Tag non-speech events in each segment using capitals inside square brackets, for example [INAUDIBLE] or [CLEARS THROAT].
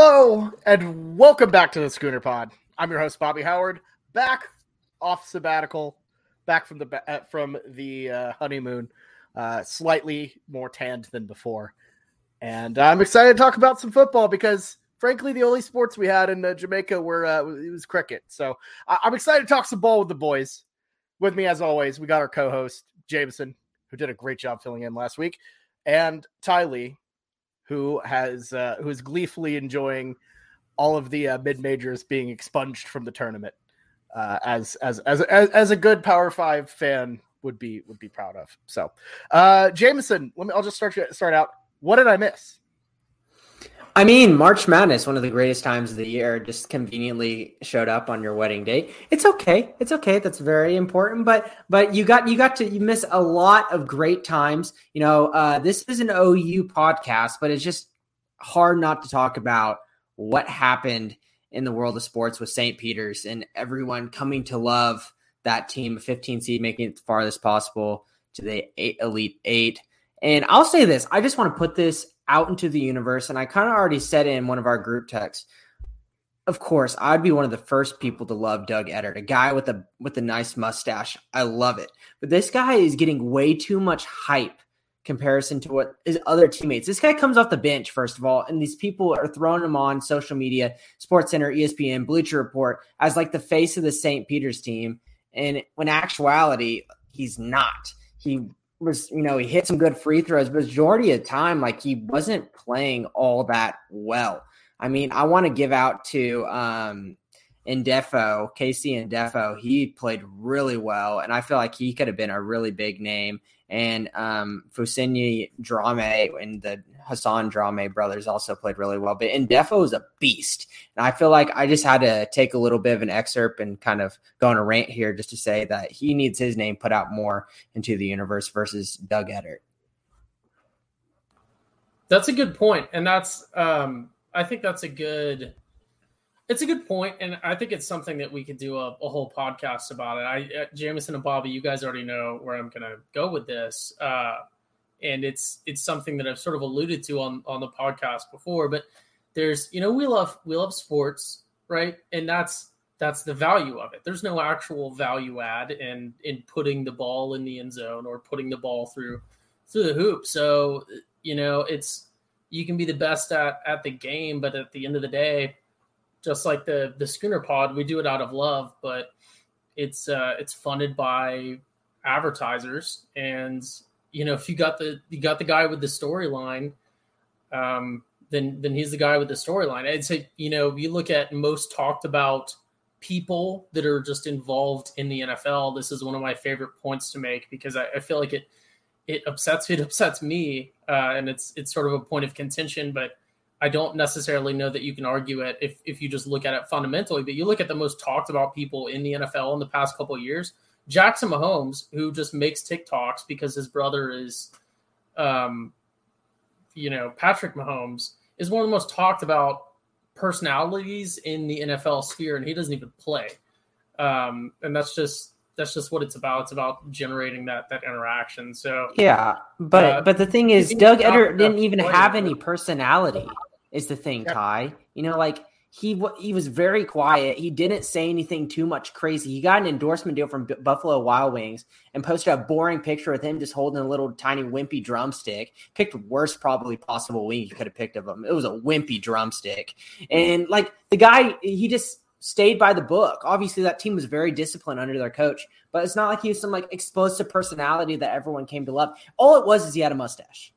Hello and welcome back to the Schooner Pod. I'm your host Bobby Howard, back off sabbatical, back from the uh, from the uh, honeymoon, uh, slightly more tanned than before, and I'm excited to talk about some football because, frankly, the only sports we had in uh, Jamaica were uh, it was cricket. So I- I'm excited to talk some ball with the boys. With me, as always, we got our co-host Jameson, who did a great job filling in last week, and Ty Lee, who has uh, who is gleefully enjoying all of the uh, mid majors being expunged from the tournament, uh, as, as as as a good Power Five fan would be would be proud of. So, uh, Jameson, let me. I'll just start start out. What did I miss? I mean, March Madness, one of the greatest times of the year, just conveniently showed up on your wedding date. It's okay. It's okay. That's very important. But but you got you got to you miss a lot of great times. You know, uh, this is an OU podcast, but it's just hard not to talk about what happened in the world of sports with St. Peter's and everyone coming to love that team, 15 seed, making it the farthest possible to the eight, Elite Eight. And I'll say this: I just want to put this out into the universe. And I kind of already said in one of our group texts. Of course, I'd be one of the first people to love Doug Edert, a guy with a with a nice mustache. I love it. But this guy is getting way too much hype comparison to what his other teammates. This guy comes off the bench, first of all, and these people are throwing him on social media, Sports Center, ESPN, Bleacher Report, as like the face of the St. Peter's team. And when actuality, he's not. He was, you know, he hit some good free throws, but majority of the time, like he wasn't playing all that well. I mean, I want to give out to um Ndefo, KC Ndefo. He played really well, and I feel like he could have been a really big name. And um Fousseyni Drame and the Hassan Drame brothers also played really well. But Ndefo is a beast. And I feel like I just had to take a little bit of an excerpt and kind of go on a rant here just to say that he needs his name put out more into the universe versus Doug Edert. That's a good point, and that's um, I think that's a good. It's a good point, and I think it's something that we could do a, a whole podcast about it. I, uh, Jameson and Bobby, you guys already know where I'm going to go with this, uh, and it's it's something that I've sort of alluded to on on the podcast before. But there's, you know, we love we love sports, right? And that's that's the value of it. There's no actual value add in in putting the ball in the end zone or putting the ball through through the hoop. So you know, it's you can be the best at at the game, but at the end of the day, just like the the schooner pod, we do it out of love, but it's uh it's funded by advertisers. And you know if you got the you got the guy with the storyline um then then he's the guy with the storyline. I'd say you know you look at most talked about people that are just involved in the nfl this is one of my favorite points to make because i, I feel like it it upsets [LAUGHS] it upsets me uh, and it's it's sort of a point of contention but i don't necessarily know that you can argue it if, if you just look at it fundamentally but you look at the most talked about people in the nfl in the past couple of years jackson mahomes who just makes tiktoks because his brother is um you know patrick mahomes is one of the most talked about personalities in the nfl sphere and he doesn't even play um and that's just that's just what it's about. It's about generating that that interaction. So yeah, but uh, but the thing is, Doug Edert didn't even have any personality. Is the thing, yeah. Ty? You know, like he he was very quiet. He didn't say anything too much crazy. He got an endorsement deal from B- Buffalo Wild Wings and posted a boring picture with him just holding a little tiny wimpy drumstick. Picked worst probably possible wing you could have picked of him. It was a wimpy drumstick, and like the guy, he just stayed by the book. Obviously, that team was very disciplined under their coach, but it's not like he was some like explosive personality that everyone came to love. All it was is he had a mustache.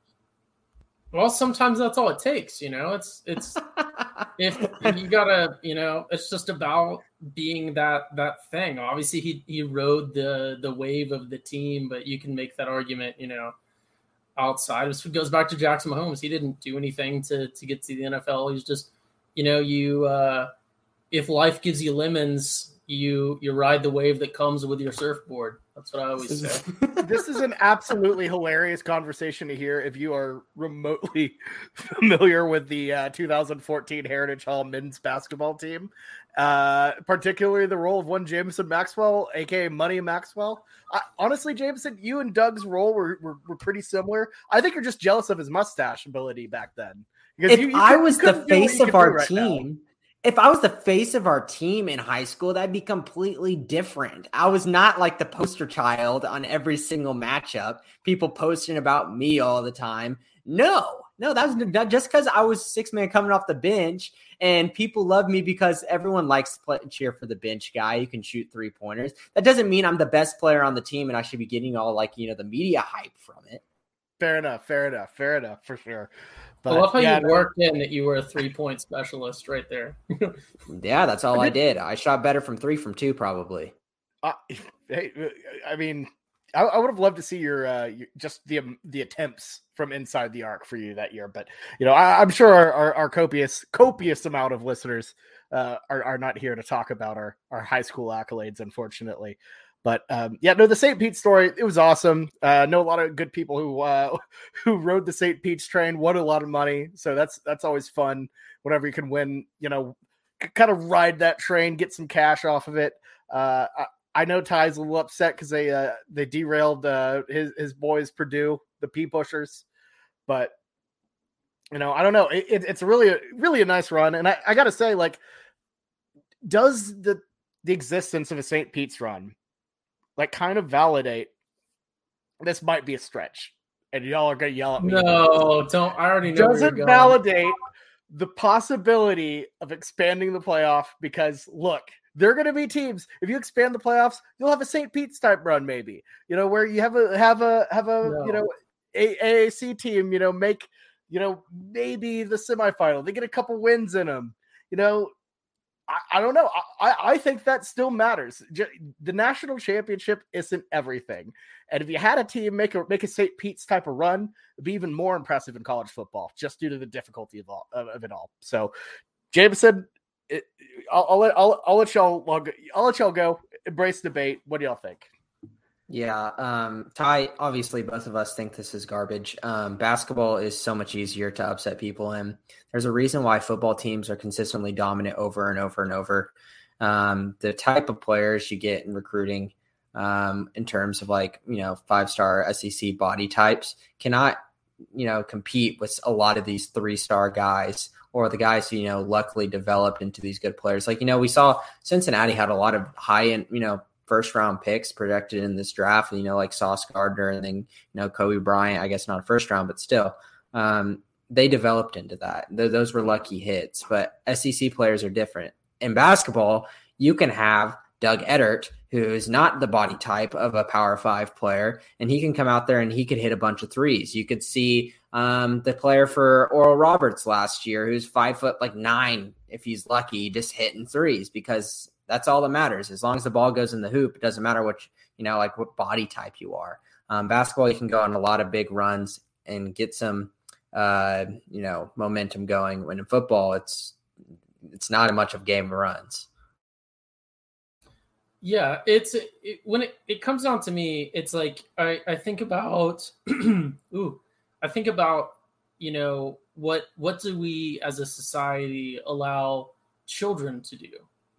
Well, sometimes that's all it takes, you know. It's it's [LAUGHS] if you gotta, you know, it's just about being that that thing. Obviously, he he rode the the wave of the team, but you can make that argument, you know, outside. It goes back to Jackson Mahomes. He didn't do anything to to get to the NFL. He's just, you know, you. uh if life gives you lemons, you you ride the wave that comes with your surfboard. That's what I always say. [LAUGHS] this is an absolutely hilarious conversation to hear if you are remotely [LAUGHS] familiar with the uh, 2014 Heritage Hall men's basketball team, uh, particularly the role of one Jameson Maxwell, aka Money Maxwell. I, honestly, Jameson, you and Doug's role were, were, were pretty similar. I think you're just jealous of his mustache ability back then Because if you, you I was the face of our right team, now. If I was the face of our team in high school, that'd be completely different. I was not like the poster child on every single matchup, people posting about me all the time. No, no, that was just because I was six man coming off the bench, and people love me because everyone likes to play, cheer for the bench guy who can shoot three pointers. That doesn't mean I'm the best player on the team, and I should be getting all like you know the media hype from it. Fair enough, fair enough, fair enough, for sure. But, I love how yeah, you worked in that you were a three point specialist right there. [LAUGHS] yeah, that's all I did. I shot better from three from two, probably. Uh, [LAUGHS] hey, I mean, I, I, would have loved to see your, uh, your, just the um, the attempts from inside the arc for you that year, but you know, I, am sure our, our, our, copious copious amount of listeners uh, are are not here to talk about our our high school accolades, unfortunately. But um, yeah, no, the St. Pete story it was awesome. Uh, know a lot of good people who uh, [LAUGHS] who rode the St. Pete's train, won a lot of money, so that's that's always fun. Whenever you can win, you know, kind of ride that train, get some cash off of it. Uh, I, I know Ty's a little upset because they uh, they derailed uh, his his boys Purdue, the P pushers, but you know I don't know. It, it's really a, really a nice run, and I, I got to say, like, does the the existence of a St. Pete's run like kind of validate this might be a stretch, and y'all are gonna yell at me. No, don't. I already know. Doesn't validate the possibility of expanding the playoff because look, there are going to be teams. If you expand the playoffs, you'll have a St. Pete's type run, maybe. You know where you have a have a have a no. you know a- AAC team. You know make you know maybe the semifinal. They get a couple wins in them. You know I, I don't know. I, I think that still matters. The national championship isn't everything, and if you had a team make a make a St. Pete's type of run, it'd be even more impressive in college football, just due to the difficulty of all of, of it all. So, Jameson, it, I'll, I'll, I'll, I'll let y'all I'll let y'all go. Embrace debate. What do y'all think? Yeah, um, Ty. Obviously, both of us think this is garbage. Um, basketball is so much easier to upset people in. There's a reason why football teams are consistently dominant over and over and over. Um, the type of players you get in recruiting, um, in terms of like you know five star SEC body types, cannot you know compete with a lot of these three star guys or the guys who you know luckily developed into these good players. Like you know we saw Cincinnati had a lot of high end you know first round picks projected in this draft, you know, like Sauce Gardner and then, you know, Coby Bryant, I guess not first round, but still, um, they developed into that. Th- those were lucky hits, but SEC players are different. In basketball, you can have Doug Edert, who is not the body type of a power five player, and he can come out there and he could hit a bunch of threes. You could see um, the player for Oral Roberts last year, who's five foot like nine, if he's lucky, just hitting threes because that's all that matters. As long as the ball goes in the hoop, it doesn't matter what you know, like what body type you are. Um, basketball, you can go on a lot of big runs and get some, uh, you know, momentum going. When in football, it's it's not a much of game of runs. Yeah, it's it, when it, it comes down to me, it's like I, I think about [CLEARS THROAT] ooh, I think about you know what what do we as a society allow children to do?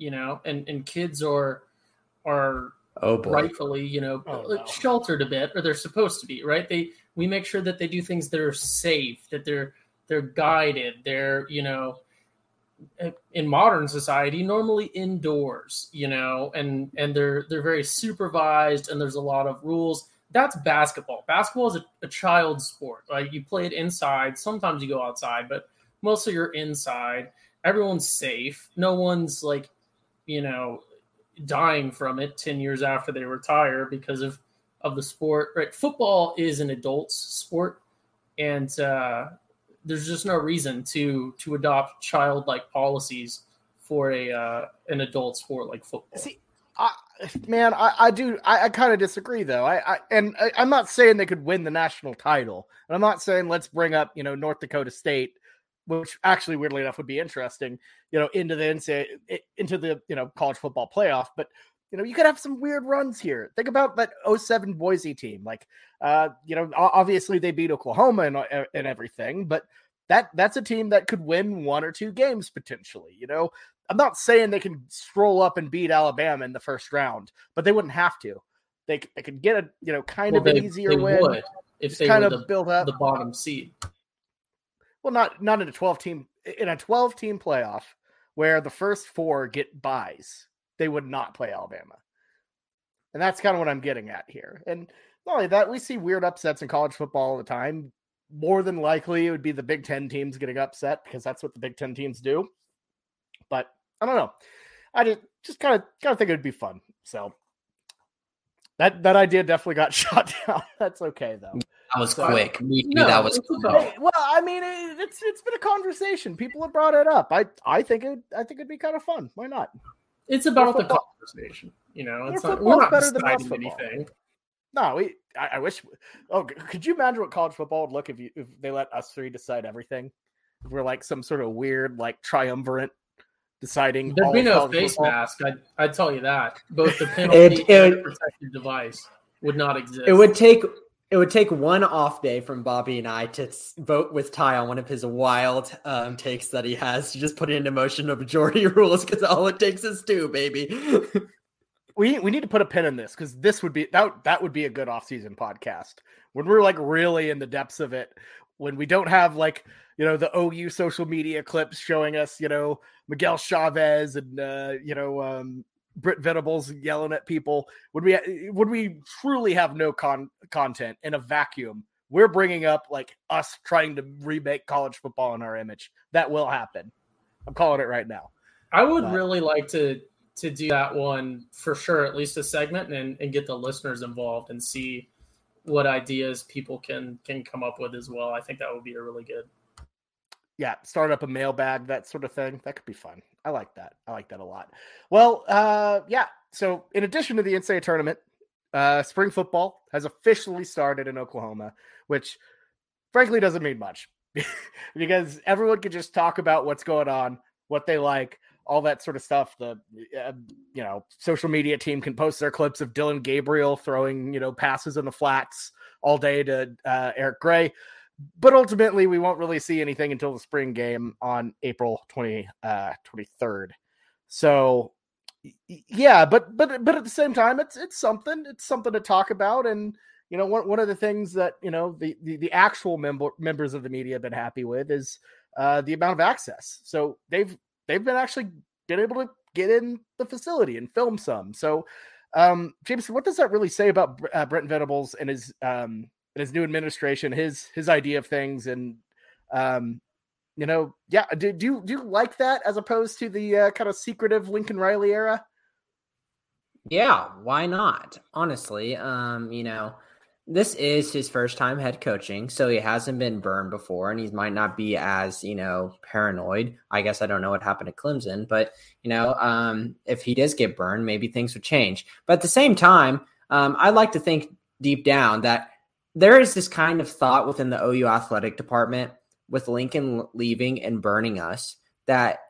You know, and and kids are are oh boy. rightfully, you know, oh, no. sheltered a bit, or they're supposed to be, right? They we make sure that they do things that are safe, that they're they're guided, they're you know, in modern society normally indoors, you know, and and they're they're very supervised, and there's a lot of rules. That's basketball. Basketball is a, a child's sport. Like you play it inside. Sometimes you go outside, but mostly you're inside. Everyone's safe. No one's like you know, dying from it 10 years after they retire because of of the sport. Right, football is an adult's sport, and uh, there's just no reason to to adopt childlike policies for a uh, an adult sport like football. See, I, man, I, I do I, I kind of disagree though. I, I and I, I'm not saying they could win the national title, and I'm not saying let's bring up you know North Dakota State which actually weirdly enough would be interesting, you know, into the NCAA, into the you know college football playoff. But you know, you could have some weird runs here. Think about that 07 Boise team. Like, uh, you know, obviously they beat Oklahoma and, uh, and everything, but that that's a team that could win one or two games potentially. You know, I'm not saying they can stroll up and beat Alabama in the first round, but they wouldn't have to. They, they could get a you know kind well, of an easier win if they kind of the, build up the bottom seed. Well, not not in a 12 team in a 12 team playoff where the first four get buys, they would not play Alabama. And that's kind of what I'm getting at here. And not only that, we see weird upsets in college football all the time. More than likely, it would be the Big Ten teams getting upset because that's what the Big Ten teams do. But I don't know. I just just kind of kind of think it would be fun. So that that idea definitely got [LAUGHS] shot down. That's okay though. That was quick. We knew no, that was well. I mean, it, it's it's been a conversation. People have brought it up. I I think it I think it'd be kind of fun. Why not? It's about the conversation. You know, it's not, we're not better than anything. No, we. I, I, wish. Oh, could you imagine what college football would look if you if they let us three decide everything? If we're like some sort of weird like triumvirate deciding. There'd be no face football. mask. I I tell you that. Both the [LAUGHS] penalty it, and the protective device would not exist. It would take it would take one off day from Bobby and I to vote with Ty on one of his wild um, takes that he has to just put it into motion of majority [LAUGHS] rules because all it takes is two, baby. [LAUGHS] we we need to put a pin in this because this would be that that would be a good off-season podcast when we're like really in the depths of it when we don't have like you know the OU social media clips showing us you know Miguel Chavez and uh, you know um, Brent Venables yelling at people. Would we would we truly have no con- content in a vacuum? We're bringing up like us trying to remake college football in our image. That will happen. I'm calling it right now. I would but, really like to to do that one for sure, at least a segment, and, and get the listeners involved and see what ideas people can can come up with as well. I think that would be a really good yeah, start up a mailbag, that sort of thing. That could be fun. I like that. I like that a lot. Well, uh, yeah. So, in addition to the NCAA tournament, uh, spring football has officially started in Oklahoma, which frankly doesn't mean much [LAUGHS] because everyone can just talk about what's going on, what they like, all that sort of stuff. The uh, you know social media team can post their clips of Dillon Gabriel throwing you know passes in the flats all day to uh, Eric Gray but ultimately we won't really see anything until the spring game on April 20 uh 23rd. So yeah, but but but at the same time it's it's something it's something to talk about and you know one, one of the things that you know the, the the actual member members of the media have been happy with is uh the amount of access. So they've they've been actually been able to get in the facility and film some. So um James, what does that really say about uh, Brent Venables and his um and his new administration, his his idea of things, and um, you know, yeah. Do, do you do you like that as opposed to the uh, kind of secretive Lincoln Riley era? Yeah, why not? Honestly, um, you know, this is his first time head coaching, so he hasn't been burned before, and he might not be as you know paranoid. I guess I don't know what happened at Clemson, but you know, um, if he does get burned, maybe things would change. But at the same time, um, I'd like to think deep down that there is this kind of thought within the OU athletic department with Lincoln leaving and burning us that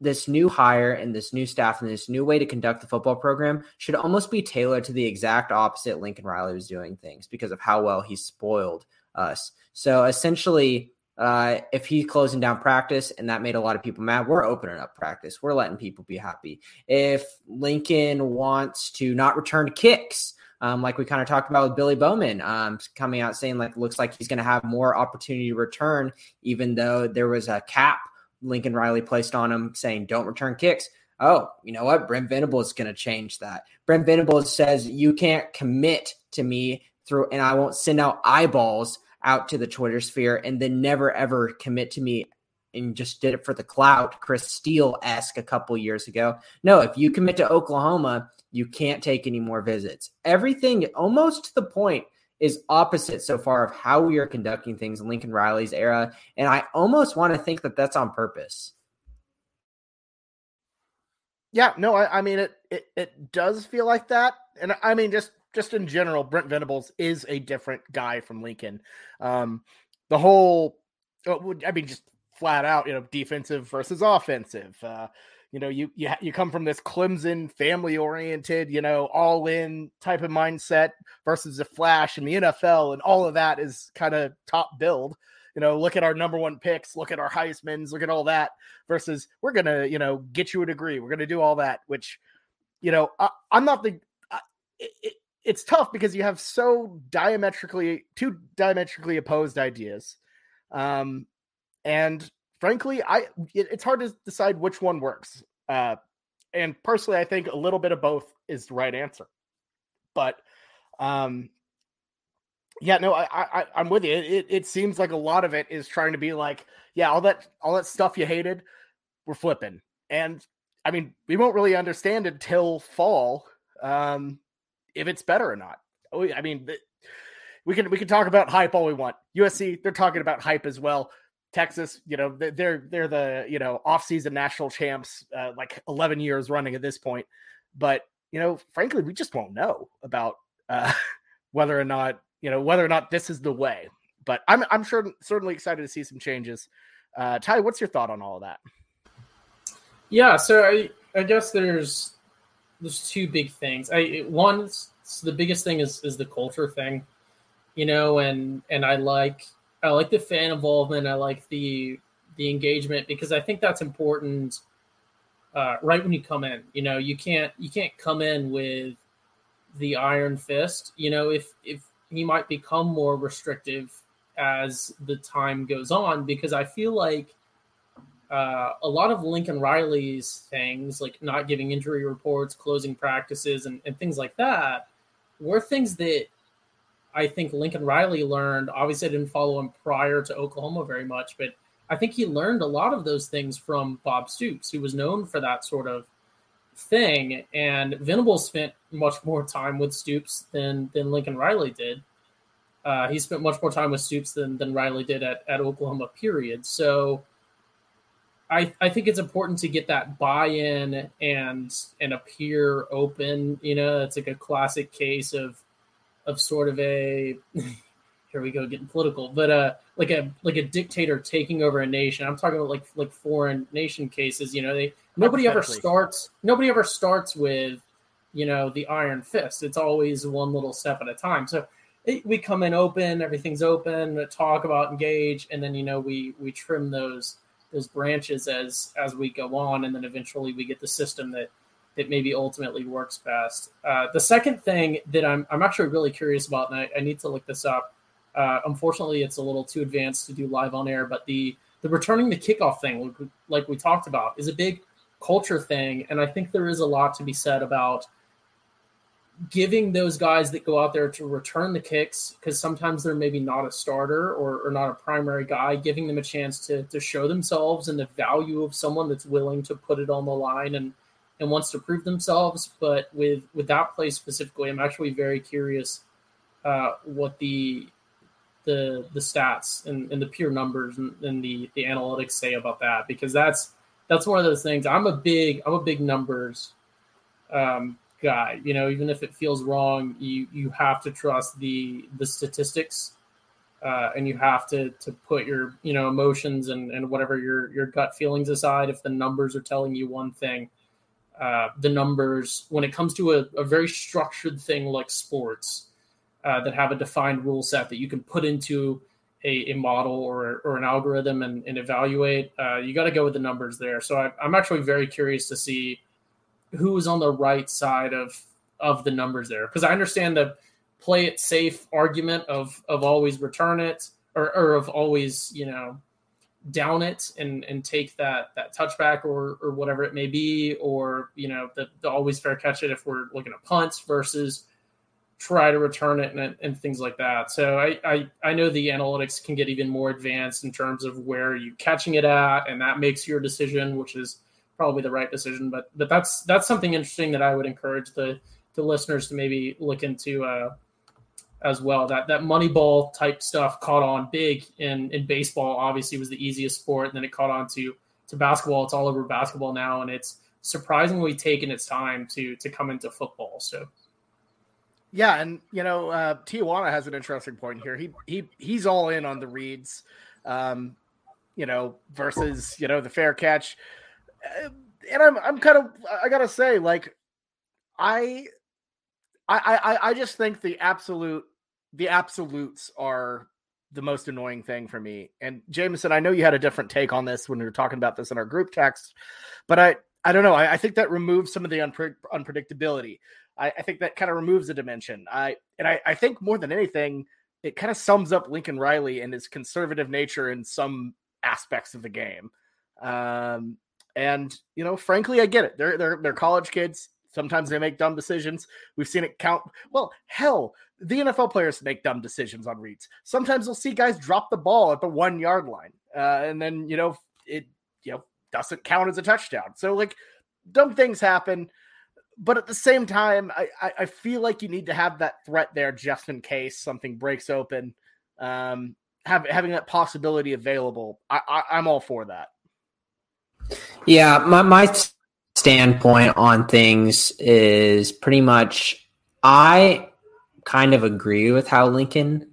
this new hire and this new staff and this new way to conduct the football program should almost be tailored to the exact opposite Lincoln Riley was doing things because of how well he spoiled us. So essentially, uh, if he's closing down practice and that made a lot of people mad, we're opening up practice. We're letting people be happy. If Lincoln wants to not return kicks, um, like we kind of talked about with Billy Bowman um, coming out saying like looks like he's going to have more opportunity to return, even though there was a cap Lincoln Riley placed on him saying don't return kicks. Oh, you know what? Brent Venables is going to change that. Brent Venables says you can't commit to me through, and I won't send out eyeballs out to the Twitter sphere and then never ever commit to me and just did it for the clout, Chris Steele esque a couple years ago. No, if you commit to Oklahoma, you can't take any more visits. Everything, almost to the point, is opposite so far of how we are conducting things in Lincoln Riley's era. And I almost want to think that that's on purpose. Yeah, no, I, I mean it, it. It does feel like that, and I mean just just in general, Brent Venables is a different guy from Lincoln. Um, the whole, oh, I mean, just flat out, you know, defensive versus offensive. Uh, you know, you you you come from this Clemson family oriented, you know, all in type of mindset versus the Flash and the NFL, and all of that is kind of top build. You know, look at our number one picks, look at our Heisman's, look at all that. Versus, we're gonna, you know, get you a degree. We're gonna do all that. Which, you know, I, am not the. I, it, it's tough because you have so diametrically two diametrically opposed ideas. Um, And frankly, I it, it's hard to decide which one works. Uh, and personally, I think a little bit of both is the right answer. But um, yeah, no, I, I I'm with you. It, it seems like a lot of it is trying to be like, yeah, all that all that stuff you hated, we're flipping. And I mean, we won't really understand until fall um, if it's better or not. Oh, I mean, we can we can talk about hype all we want. USC, they're talking about hype as well. Texas, you know, they're they're the you know off-season national champs, uh, like 11 years running at this point. But you know, frankly, we just won't know about uh, [LAUGHS] whether or not you know whether or not this is the way. But I'm I'm sure certainly excited to see some changes. Uh, Ty, what's your thought on all of that? Yeah, so I I guess there's there's two big things. I one the biggest thing is is the culture thing, you know, and and I like I like the fan involvement. I like the the engagement because I think that's important. Uh, right when you come in, you know, you can't you can't come in with the iron fist. You know, if if he might become more restrictive as the time goes on, because I feel like uh, a lot of Lincoln Riley's things, like not giving injury reports, closing practices, and, and things like that, were things that I think Lincoln Riley learned. Obviously, I didn't follow him prior to Oklahoma very much, but I think he learned a lot of those things from Bob Stoops, who was known for that sort of thing. And Venables spent much more time with Stoops than than Lincoln Riley did. Uh, he spent much more time with Stoops than than Riley did at, at Oklahoma. Period. So I, I think it's important to get that buy-in and and appear open. You know, it's like a classic case of of sort of a [LAUGHS] here we go getting political, but uh like a like a dictator taking over a nation. I'm talking about like like foreign nation cases. You know, they nobody ever starts nobody ever starts with you know the iron fist. It's always one little step at a time. So it, we come in open, everything's open, talk about engage, and then you know we we trim those those branches as as we go on, and then eventually we get the system that that maybe ultimately works best. Uh, the second thing that I'm I'm actually really curious about, and I, I need to look this up. Uh, unfortunately, it's a little too advanced to do live on air, but the the returning the kickoff thing, like, we talked about, is a big culture thing, and I think there is a lot to be said about giving those guys that go out there to return the kicks because sometimes they're maybe not a starter or, or, not a primary guy giving them a chance to, to show themselves and the value of someone that's willing to put it on the line and and wants to prove themselves but with with that play specifically i'm actually very curious uh, what the the the stats and, and the pure numbers and, and the the analytics say about that because that's that's one of those things i'm a big i'm a big numbers um, guy. You know, even if it feels wrong, you you have to trust the the statistics, uh, and you have to to put your you know emotions and and whatever your your gut feelings aside. If the numbers are telling you one thing, uh, the numbers when it comes to a, a very structured thing like sports uh, that have a defined rule set that you can put into a, a model or, or an algorithm and, and evaluate, uh, you got to go with the numbers there. So I, I'm actually very curious to see who is on the right side of of the numbers there because I understand the play it safe argument of of always return it or, or of always you know down it and and take that that touchback or or whatever it may be or you know the, the always fair catch it if we're looking at punts versus try to return it and, and things like that so I, I i know the analytics can get even more advanced in terms of where you catching it at and that makes your decision which is probably the right decision. But but that's that's something interesting that I would encourage the the listeners to maybe look into uh, as well. That that Moneyball type stuff caught on big in in baseball. Obviously, was the easiest sport, and then it caught on to to basketball. It's all over basketball now, and it's surprisingly taken its time to to come into football. So. Yeah, and you know, uh, Tijuana has an interesting point here. He he he's all in on the reads, um, you know, versus you know the fair catch and I'm I'm kind of I gotta say like I I I I just think the absolute the absolutes are the most annoying thing for me. And Jameson, I know you had a different take on this when we were talking about this in our group text, but I I don't know. I, I think that removes some of the unpre- unpredictability. I, I, think that kind of removes a dimension. I and I, I think more than anything, it kind of sums up Lincoln Riley and his conservative nature in some aspects of the game. Um, and you know, frankly, I get it. They're they're they're college kids. Sometimes they make dumb decisions. We've seen it count. Well, hell, the NFL players make dumb decisions on reads. Sometimes we'll see guys drop the ball at the one yard line, uh, and then you know it you know doesn't count as a touchdown. So like dumb things happen, but at the same time, I I, I feel like you need to have that threat there just in case something breaks open. Um, have, having that possibility available, I, I I'm all for that. Yeah, my my standpoint on things is pretty much I kind of agree with how Lincoln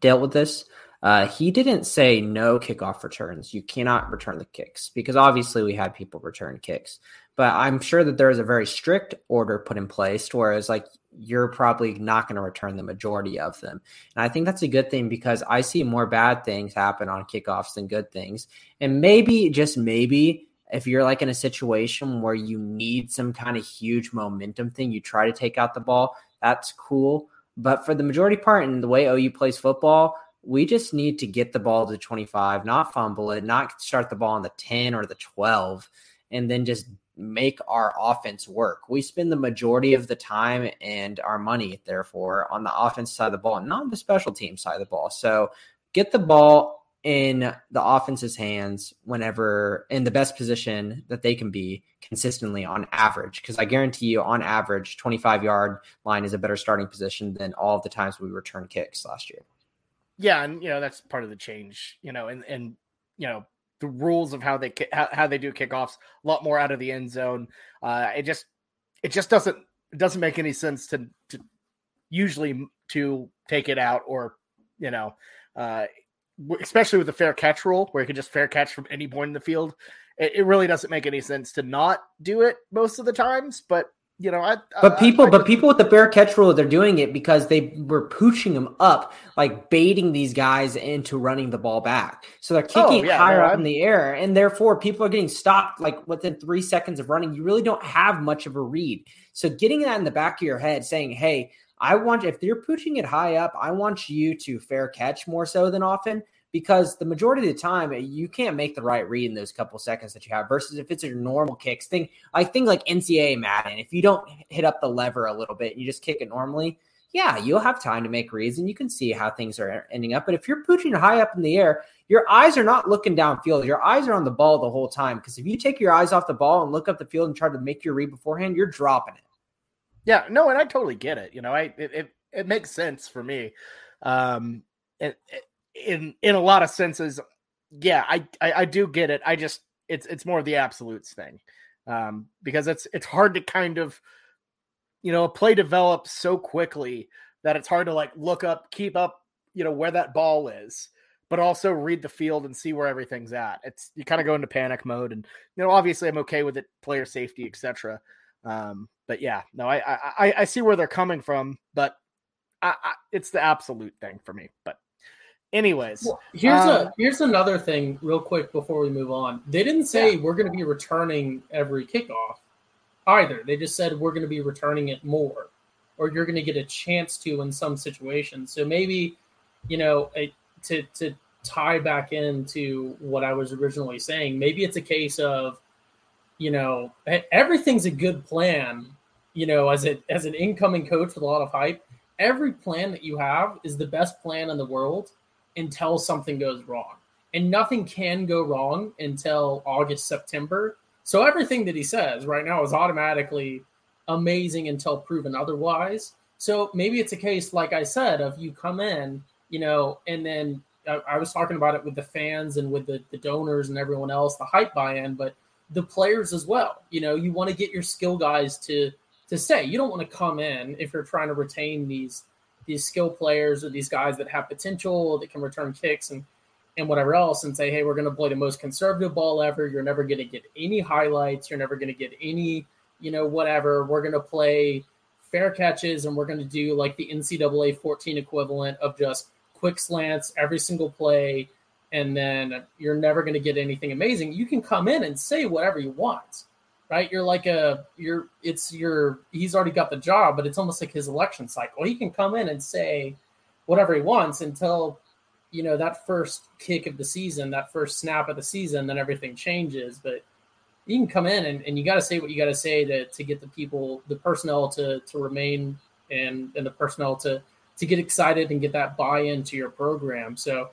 dealt with this. Uh, he didn't say no kickoff returns. You cannot return the kicks because obviously we had people return kicks. But I'm sure that there is a very strict order put in place, whereas like you're probably not going to return the majority of them. And I think that's a good thing because I see more bad things happen on kickoffs than good things. And maybe, just maybe, if you're like in a situation where you need some kind of huge momentum thing, you try to take out the ball, that's cool. But for the majority part and the way OU plays football, we just need to get the ball to 25, not fumble it, not start the ball on the 10 or the 12, and then just make our offense work. We spend the majority of the time and our money, therefore, on the offense side of the ball, not the special team side of the ball. So get the ball in the offense's hands whenever in the best position that they can be consistently on average. Because I guarantee you, on average, 25 yard line is a better starting position than all of the times we returned kicks last year. Yeah, and you know that's part of the change. You know, and and you know the rules of how they how, how they do kickoffs a lot more out of the end zone. Uh, it just it just doesn't it doesn't make any sense to to usually to take it out or you know uh, especially with the fair catch rule, where you can just fair catch from any point in the field. It, it, really doesn't make any sense to not do it most of the times. But you know, I, but people, I, I, but people with the fair catch rule, they're doing it because they were pooching them up, like baiting these guys into running the ball back. So they're oh, kicking oh, yeah, higher no, up in the air, and therefore people are getting stopped like within three seconds of running. You really don't have much of a read. So getting that in the back of your head, saying, "Hey." I want if you're pushing it high up, I want you to fair catch more so than often because the majority of the time you can't make the right read in those couple seconds that you have versus if it's your normal kicks thing I think like NCAA Madden if you don't hit up the lever a little bit and you just kick it normally yeah you'll have time to make reads and you can see how things are ending up but if you're pushing high up in the air your eyes are not looking downfield your eyes are on the ball the whole time because if you take your eyes off the ball and look up the field and try to make your read beforehand you're dropping it yeah, no, and I totally get it. You know, I it it, it makes sense for me. Um, it, in in a lot of senses, yeah, I, I, I do get it. I just it's it's more the absolutes thing, um, because it's it's hard to kind of, you know, a play develops so quickly that it's hard to like look up, keep up, you know, where that ball is, but also read the field and see where everything's at. It's you kind of go into panic mode, and you know, obviously, I'm okay with it, player safety, etc. Um, but yeah, no, I, I I see where they're coming from, but I, I, it's the absolute thing for me. But anyways, well, here's um, a here's another thing, real quick before we move on. They didn't say yeah. we're going to be returning every kickoff either. They just said we're going to be returning it more, or you're going to get a chance to in some situations. So maybe, you know, a, to to tie back into what I was originally saying, maybe it's a case of you know, everything's a good plan. You know, as a as an incoming coach with a lot of hype, every plan that you have is the best plan in the world until something goes wrong. And nothing can go wrong until August, September. So everything that he says right now is automatically amazing until proven otherwise. So maybe it's a case, like I said, of you come in, you know, and then I, I was talking about it with the fans and with the, the donors and everyone else, the hype buy in, but the players as well. You know, you want to get your skill guys to to say You don't want to come in if you're trying to retain these these skill players or these guys that have potential that can return kicks and and whatever else and say, hey, we're going to play the most conservative ball ever. You're never going to get any highlights. You're never going to get any, you know, whatever. We're going to play fair catches and we're going to do like the NCAA 14 equivalent of just quick slants every single play and then you're never going to get anything amazing. You can come in and say whatever you want, right? You're like a you're it's your he's already got the job, but it's almost like his election cycle. He can come in and say whatever he wants until you know that first kick of the season, that first snap of the season, then everything changes. But you can come in and, and you got to say what you got to say to to get the people, the personnel to to remain and and the personnel to to get excited and get that buy in to your program. So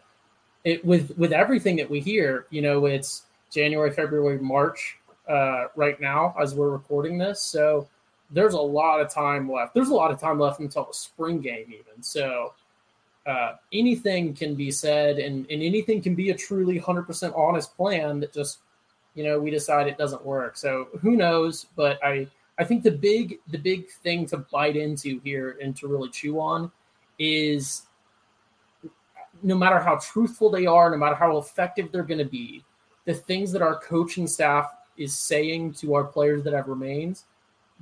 it with with everything that we hear, you know, it's January, February, March uh, right now as we're recording this. So there's a lot of time left. There's a lot of time left until the spring game, even. So uh, anything can be said, and, and anything can be a truly 100% honest plan that just, you know, we decide it doesn't work. So who knows? But I I think the big the big thing to bite into here and to really chew on is no matter how truthful they are, no matter how effective they're going to be, the things that our coaching staff is saying to our players that have remained,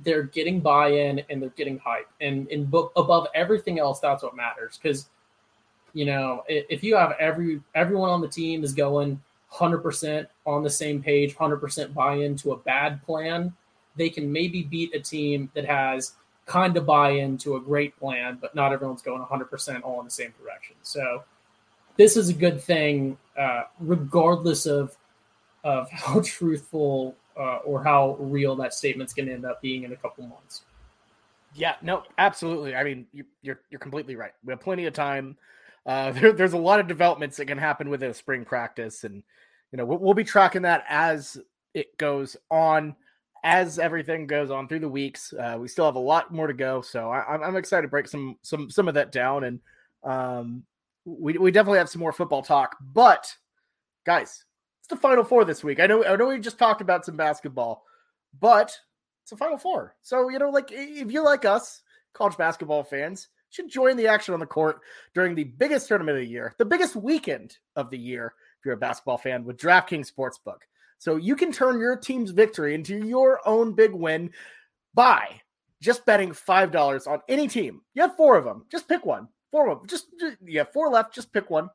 they're getting buy-in and they're getting hype. And, and above everything else, that's what matters. Because, you know, if you have every everyone on the team is going 100% on the same page, 100% buy-in to a bad plan, they can maybe beat a team that has kind of buy-in to a great plan, but not everyone's going 100% all in the same direction. So this is a good thing, uh, regardless of of how [LAUGHS] truthful uh, or how real that statement's going to end up being in a couple months. Yeah, no, absolutely. I mean, you, are you're, you're completely right. We have plenty of time. Uh, [LAUGHS] there, there's a lot of developments that can happen within a spring practice, and you know we'll, we'll be tracking that as it goes on, as everything goes on through the weeks. Uh, we still have a lot more to go, so I, I'm excited to break some some some of that down, and um, we we definitely have some more football talk. But guys, the Final Four this week. I know I know we just talked about some basketball, but it's a Final Four. So you know, like if you're like us, college basketball fans, should join the action on the court during the biggest tournament of the year, the biggest weekend of the year. If you're a basketball fan, with DraftKings Sportsbook, so you can turn your team's victory into your own big win by just betting five dollars on any team. You have four of them. Just pick one. Four of them. Just, just you have four left. Just pick one.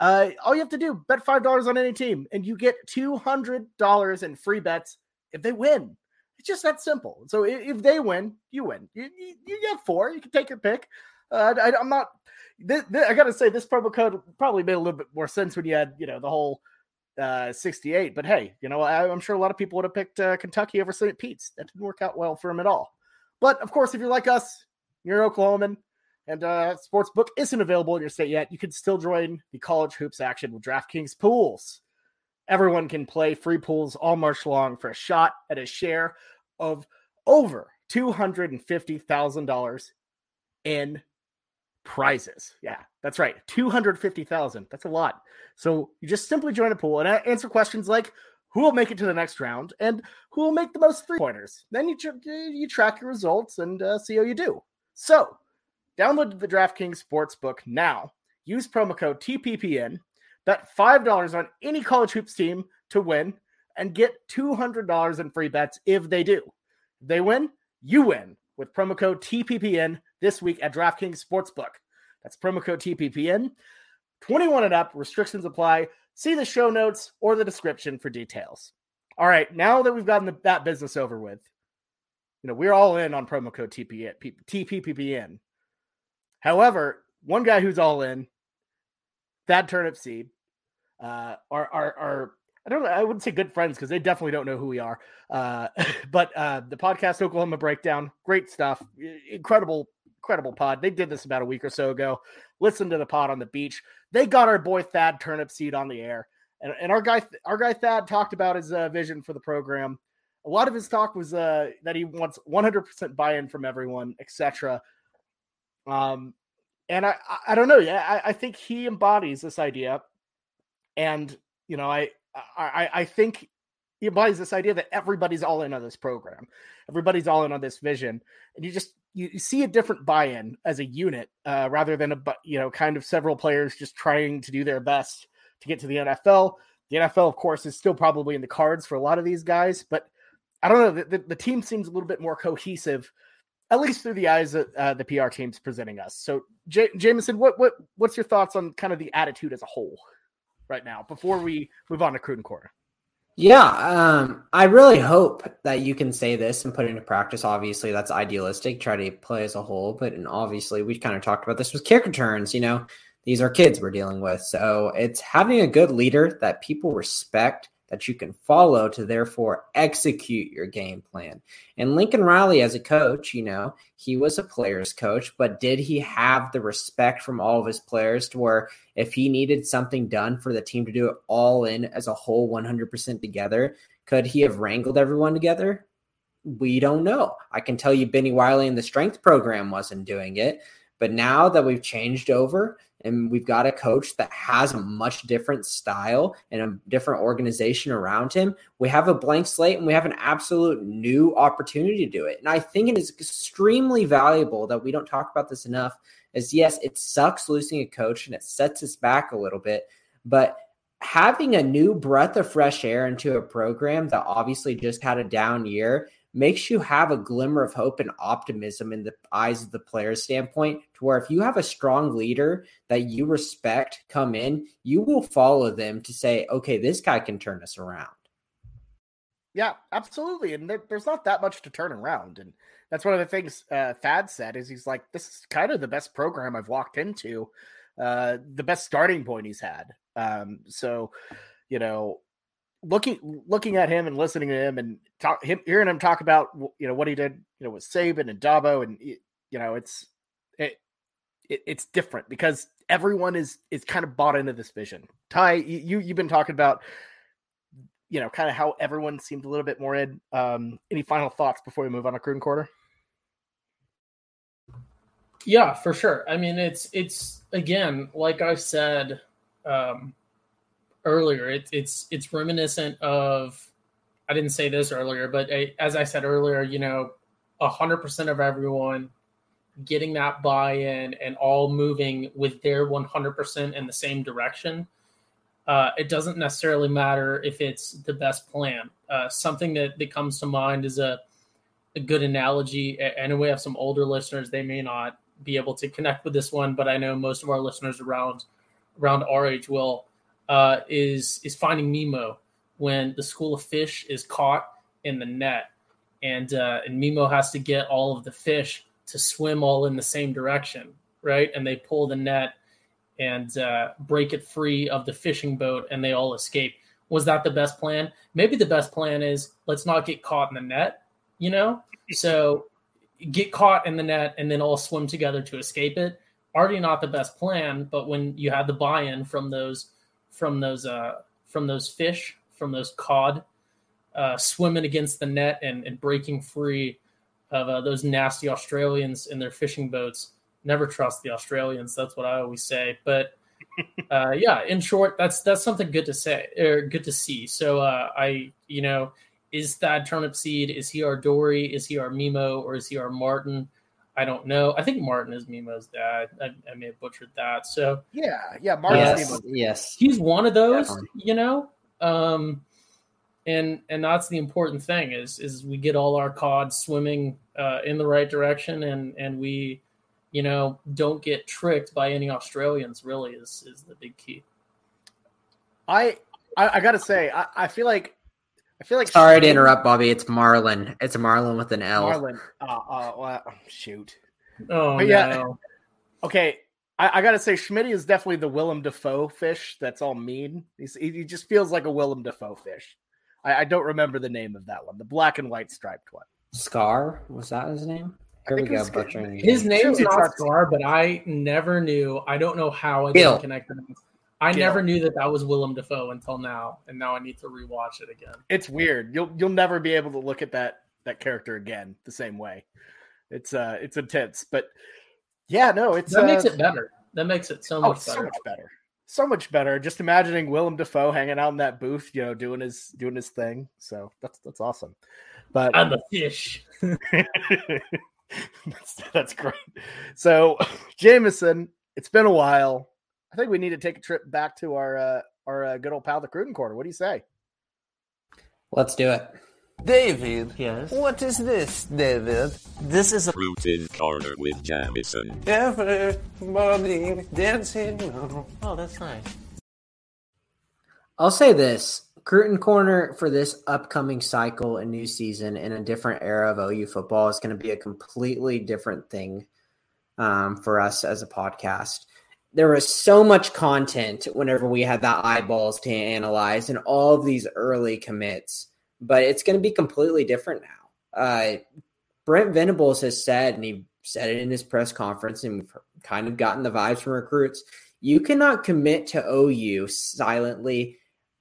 Uh, all you have to do bet five dollars on any team, and you get two hundred dollars in free bets if they win. It's just that simple. So if they win, you win. You, you, you get four. You can take your pick. Uh, I, am not. This, this, I got to say, this promo code probably made a little bit more sense when you had, you know, the whole uh, 68. But hey, you know, I, am sure a lot of people would have picked uh, Kentucky over St. Pete's. That didn't work out well for him at all. But of course, if you're like us, you're an Oklahoman, and uh, sportsbook isn't available in your state yet, you can still join the college hoops action with DraftKings pools. Everyone can play free pools all March long for a shot at a share of over $250,000 in prizes. Yeah, that's right. 250,000. That's a lot. So you just simply join a pool and answer questions like who will make it to the next round and who will make the most three pointers. Then you, you track your results and uh, see how you do. So Download the DraftKings Sportsbook now. Use promo code TPPN. Bet $5 on any college hoops team to win and get $200 in free bets if they do. If they win, you win with promo code TPPN this week at DraftKings Sportsbook. That's promo code TPPN. 21 and up, restrictions apply. See the show notes or the description for details. All right, now that we've gotten the, that business over with, you know, we're all in on promo code TPPN. TPPN. However, one guy who's all in, Thad Turnipseed, uh, are are are I don't know, I wouldn't say good friends because they definitely don't know who we are. Uh, [LAUGHS] but uh, the podcast Oklahoma Breakdown, great stuff, incredible, incredible pod. They did this about a week or so ago. Listen to the pod on the beach. They got our boy Thad Turnipseed on the air, and, and our guy our guy Thad talked about his uh, vision for the program. A lot of his talk was uh, that he wants 100% buy-in from everyone, etc. Um, and I, I don't know. Yeah, I, I think he embodies this idea, and you know, I, I, I think he embodies this idea that everybody's all in on this program, everybody's all in on this vision, and you just you, see a different buy-in as a unit uh, rather than a you know kind of several players just trying to do their best to get to the NFL. The NFL, of course, is still probably in the cards for a lot of these guys, but I don't know. The, the, the team seems a little bit more cohesive at least through the eyes of uh, the PR teams presenting us. So, J- Jameson, what what what's your thoughts on kind of the attitude as a whole right now before we move on to Cruden Corner? Yeah, um, I really hope that you can say this and put it into practice. Obviously, that's idealistic. Try to play as a whole, but and obviously, we kind of talked about this with kick returns. You know, these are kids we're dealing with. So it's having a good leader that people respect that you can follow to therefore execute your game plan. And Lincoln Riley, as a coach, you know, he was a player's coach, but did he have the respect from all of his players to where if he needed something done for the team to do it all in as a whole 100% together, could he have wrangled everyone together? We don't know. I can tell you Bennie Wylie in the strength program wasn't doing it. But now that we've changed over and we've got a coach that has a much different style and a different organization around him, we have a blank slate and we have an absolute new opportunity to do it. And I think it is extremely valuable that we don't talk about this enough. Is yes, it sucks losing a coach and it sets us back a little bit, but having a new breath of fresh air into a program that obviously just had a down year makes you have a glimmer of hope and optimism in the eyes of the player's standpoint to where if you have a strong leader that you respect come in, you will follow them to say, okay, this guy can turn us around. Yeah, absolutely. And there, there's not that much to turn around. And that's one of the things uh, Thad said is he's like, this is kind of the best program I've walked into, uh, the best starting point he's had. Um, so, you know, looking looking at him and listening to him and talk him hearing him talk about you know what he did you know with Saban and Dabo and you know it's it, it it's different because everyone is is kind of bought into this vision. Ty, you you've been talking about you know kind of how everyone seemed a little bit more in. Um, any final thoughts before we move on to Cruden quarter? Yeah, for sure. I mean, it's it's again like I said. Um, earlier. It, it's it's reminiscent of I didn't say this earlier, but I, as I said earlier, you know, hundred percent of everyone getting that buy-in and all moving with their one hundred percent in the same direction. Uh, it doesn't necessarily matter if it's the best plan. Uh, something that, that comes to mind is a, a good analogy. And we have some older listeners; they may not be able to connect with this one, but I know most of our listeners around around our age will uh, is is finding Nemo when the school of fish is caught in the net, and uh, and Nemo has to get all of the fish to swim all in the same direction, right? And they pull the net and uh, break it free of the fishing boat, and they all escape. Was that the best plan? Maybe the best plan is let's not get caught in the net, you know. So get caught in the net and then all swim together to escape it. Already not the best plan, but when you had the buy-in from those from those uh, from those fish, from those cod, uh, swimming against the net and, and breaking free of uh, those nasty Australians in their fishing boats. Never trust the Australians. That's what I always say. But [LAUGHS] uh, yeah, in short, that's that's something good to say or good to see. So uh, I, you know, is Thad Turnipseed? Is he our Dory? Is he our Nemo? Or is he our Martin? I don't know. I think Martin is Nemo's dad. I, I may have butchered that. So yeah, yeah, Martin. Yes, yes. He's one of those, Definitely. you know. Um, and and that's the important thing is is we get all our cod swimming uh, in the right direction, and and we, you know, don't get tricked by any Australians. Really, is is the big key. I I, I gotta say, I, I feel like I feel like. Sorry to interrupt, Bobby. It's Marlin. It's Marlin with an L. Marlin. Uh, uh, well, shoot. Oh but yeah. No. [LAUGHS] Okay, I, I, gotta say, Schmidt is definitely the Willem Dafoe fish. That's all mean. He's, he just feels like a Willem Dafoe fish. I, I, don't remember the name of that one. The black and white striped one. Scar was that his name? Here we go, butchering. His name's not Scar, but I never knew. I don't know how I didn't connect them. I Gil. never knew that that was Willem Dafoe until now, and now I need to rewatch it again. It's weird. You'll you'll never be able to look at that that character again the same way. It's uh it's intense, but yeah, no, it's that uh, makes it better. That makes it so oh, much better. So much better. So much better. Just imagining Willem Dafoe hanging out in that booth, you know, doing his doing his thing. So that's that's awesome. But I'm a fish. [LAUGHS] that's, that's great. So [LAUGHS] Jameson, it's been a while I think we need to take a trip back to our uh, our uh, good old pal, the Cruden Quarter. What do you say? Let's do it. David. Yes. What is this, David? This is a Cruden Corner with Jamison. Everybody dancing. Oh, that's nice. I'll say this. Cruden Corner for this upcoming cycle and new season in a different era of OU football is going to be a completely different thing um, for us as a podcast there was so much content whenever we had the eyeballs to analyze and all of these early commits, but it's going to be completely different now. Uh, Brent Venables has said, and he said it in his press conference, and we've kind of gotten the vibes from recruits. You cannot commit to OU silently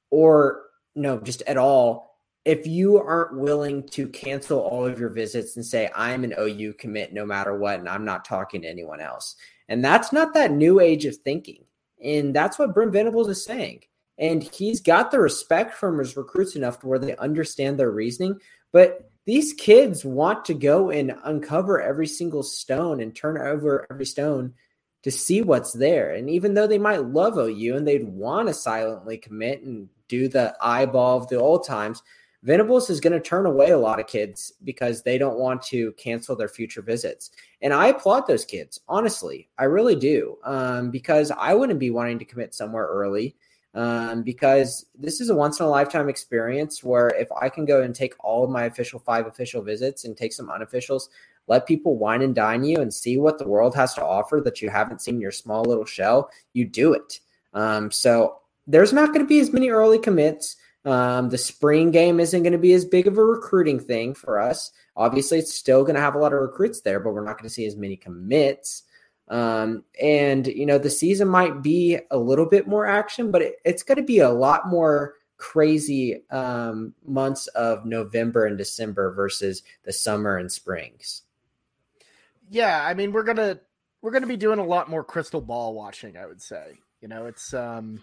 or no, just at all if you aren't willing to cancel all of your visits and say, I'm an OU commit no matter what, and I'm not talking to anyone else. And that's not that new age of thinking. And that's what Brent Venables is saying. And he's got the respect from his recruits enough to where they understand their reasoning. But these kids want to go and uncover every single stone and turn over every stone to see what's there. And even though they might love OU and they'd want to silently commit and do the eyeball of the old times, Venables is going to turn away a lot of kids because they don't want to cancel their future visits. And I applaud those kids, honestly. I really do. Um, because I wouldn't be wanting to commit somewhere early. Um, because this is a once in a lifetime experience where if I can go and take all of my official five official visits and take some unofficials, let people wine and dine you and see what the world has to offer that you haven't seen your small little shell, you do it. Um, so there's not going to be as many early commits. Um, the spring game isn't going to be as big of a recruiting thing for us. Obviously, it's still going to have a lot of recruits there, but we're not going to see as many commits. Um, and you know, the season might be a little bit more action, but it, it's going to be a lot more crazy um, months of November and December versus the summer and springs. Yeah, I mean, we're gonna we're gonna be doing a lot more crystal ball watching. I would say, you know, it's um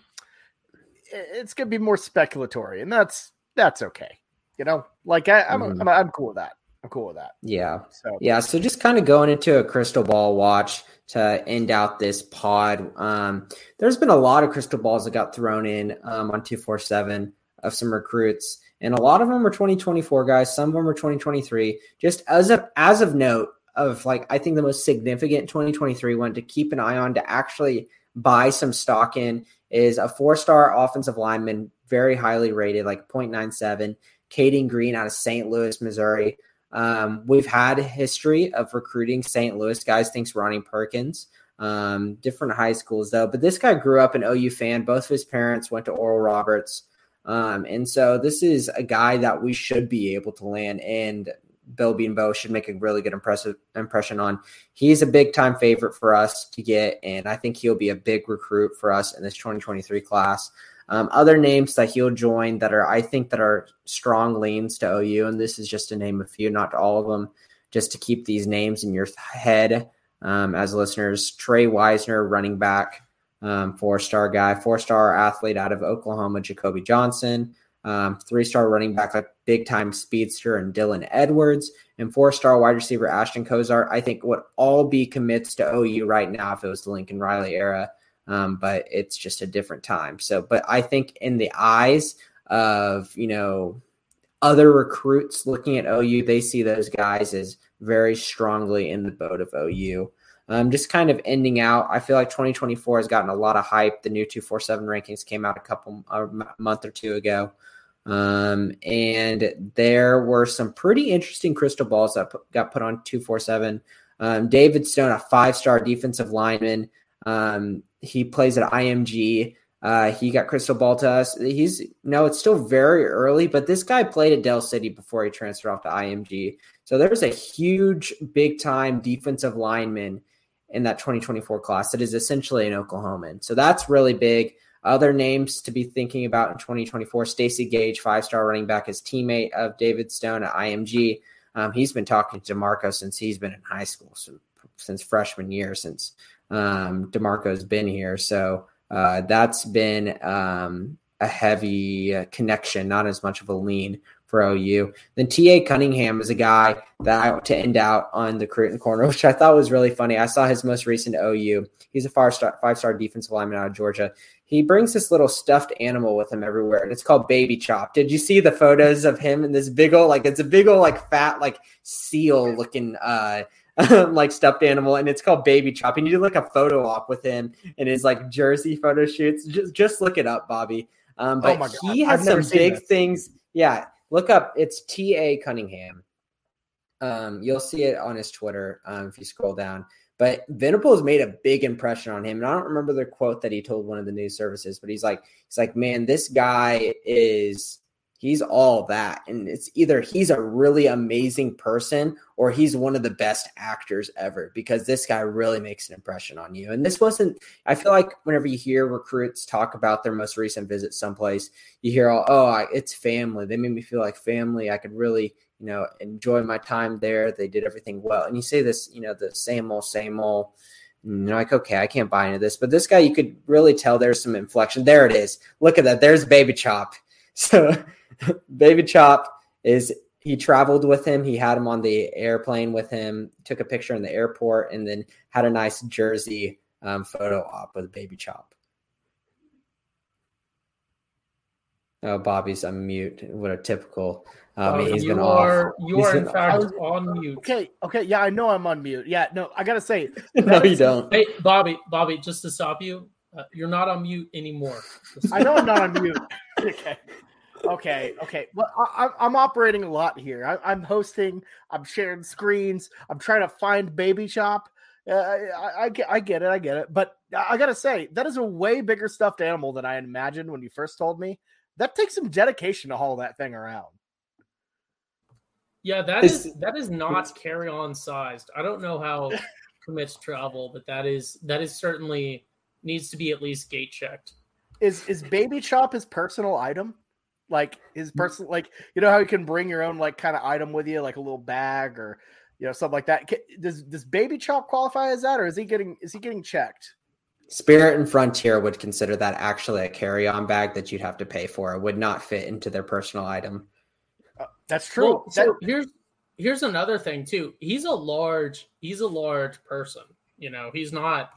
it's gonna be more speculatory, and that's that's okay. You know, like I, am mm-hmm. I'm, I'm cool with that. I'm cool with that. Yeah. So yeah. So just kind of going into a crystal ball watch to end out this pod. Um, there's been a lot of crystal balls that got thrown in um, on two four seven of some recruits, and a lot of them are 2024 guys. Some of them are 2023. Just as of as of note of like I think the most significant 2023 one to keep an eye on to actually buy some stock in is a four star offensive lineman, very highly rated, like 0.97. Cayden Green out of St. Louis, Missouri. Um, we've had a history of recruiting St. Louis guys. Thanks, Ronnie Perkins. Um, different high schools though, but this guy grew up an OU fan. Both of his parents went to Oral Roberts. Um, and so this is a guy that we should be able to land. And Bill Bedenbaugh should make a really good impressive impression on. He's a big time favorite for us to get, and I think he'll be a big recruit for us in this 2023 class. Um, other names that he'll join that are I think that are strong leans to OU, and this is just to name a few, not all of them, just to keep these names in your head um, as listeners. Trey Wisner, running back, um, four star guy, four star athlete out of Oklahoma, Jacoby Johnson um, three star running back, like big time speedster, and Dylan Edwards, and four star wide receiver Ashton Kozar. I think would all be commits to OU right now if it was the Lincoln Riley era, um, but it's just a different time. So, but I think in the eyes of you know other recruits looking at OU, they see those guys as very strongly in the boat of OU. Um, just kind of ending out, I feel like 2024 has gotten a lot of hype. The new 247 rankings came out a couple a month or two ago. Um, and there were some pretty interesting crystal balls that put, got put on 247. Um, David Stone, a five star defensive lineman. Um, he plays at IMG. Uh, he got crystal ball to us. He's no, it's still very early, but this guy played at Del City before he transferred off to IMG. So there's a huge, big time defensive lineman in that 2024 class that is essentially an Oklahoman. So that's really big. Other names to be thinking about in 2024 Stacy Gage, five star running back, his teammate of David Stone at IMG. Um, he's been talking to DeMarco since he's been in high school, so, since freshman year, since um, DeMarco's been here. So uh, that's been um, a heavy uh, connection, not as much of a lean for OU. Then TA Cunningham is a guy that I want to end out on the Cruton corner, [LAUGHS] which I thought was really funny. I saw his most recent OU. He's a five star five star defensive lineman out of Georgia. He brings this little stuffed animal with him everywhere, and it's called Baby Chop. Did you see the photos of him and this big old like it's a big old like fat like seal looking uh [LAUGHS] like stuffed animal, and it's called Baby Chop. And you do like a photo op with him and his like jersey photo shoots. Just just look it up, Bobby. Um, but oh he has some big this. things. Yeah, look up. It's T A Cunningham. Um, you'll see it on his Twitter um, if you scroll down. But Venables made a big impression on him. And I don't remember the quote that he told one of the news services, but he's like, he's like, man, this guy is he's all that. And it's either he's a really amazing person or he's one of the best actors ever because this guy really makes an impression on you. And this wasn't, I feel like whenever you hear recruits talk about their most recent visit someplace, you hear, all, oh, I, it's family. They made me feel like family. I could really, you know, enjoy my time there. They did everything well. And you say this, you know, the same old, same old. And you're like, okay, I can't buy into this. But this guy, you could really tell there's some inflection. There it is. Look at that. There's Baby Chop. [LAUGHS] So [LAUGHS] Baby Chop is he traveled with him. He had him on the airplane with him, took a picture in the airport, and then had a nice jersey um, photo op with Baby Chop. Oh, Bobby's on mute. What a typical. Um, Uh, he's you been are off. you He's are in fact off. on mute. Okay, okay, yeah, I know I'm on mute. Yeah, no, I gotta say, [LAUGHS] no, you don't. Hey, Bobby, Bobby, just to stop you, uh, you're not on mute anymore. [LAUGHS] I know I'm not on mute. [LAUGHS] Okay. Okay. Okay. Well, I, I- I'm operating a lot here. I, I'm hosting. I'm sharing screens. I'm trying to find Baby Chop. Uh, I, I, get, I get it. I get it. But I gotta say, that is a way bigger stuffed animal than I imagined when you first told me. That takes some dedication to haul that thing around. Yeah, that is, is that is not carry on sized. I don't know how [LAUGHS] commits travel, but that is that is certainly needs to be at least gate checked. Is is Baby Chop his personal item? Like his mm. personal, like you know how you can bring your own like kind of item with you, like a little bag or you know something like that. Does does Baby Chop qualify as that, or is he getting is he getting checked? Spirit and Frontier would consider that actually a carry-on bag that you'd have to pay for. It would not fit into their personal item. Uh, that's true. Well, so That- here's here's another thing too. He's a large he's a large person. You know, he's not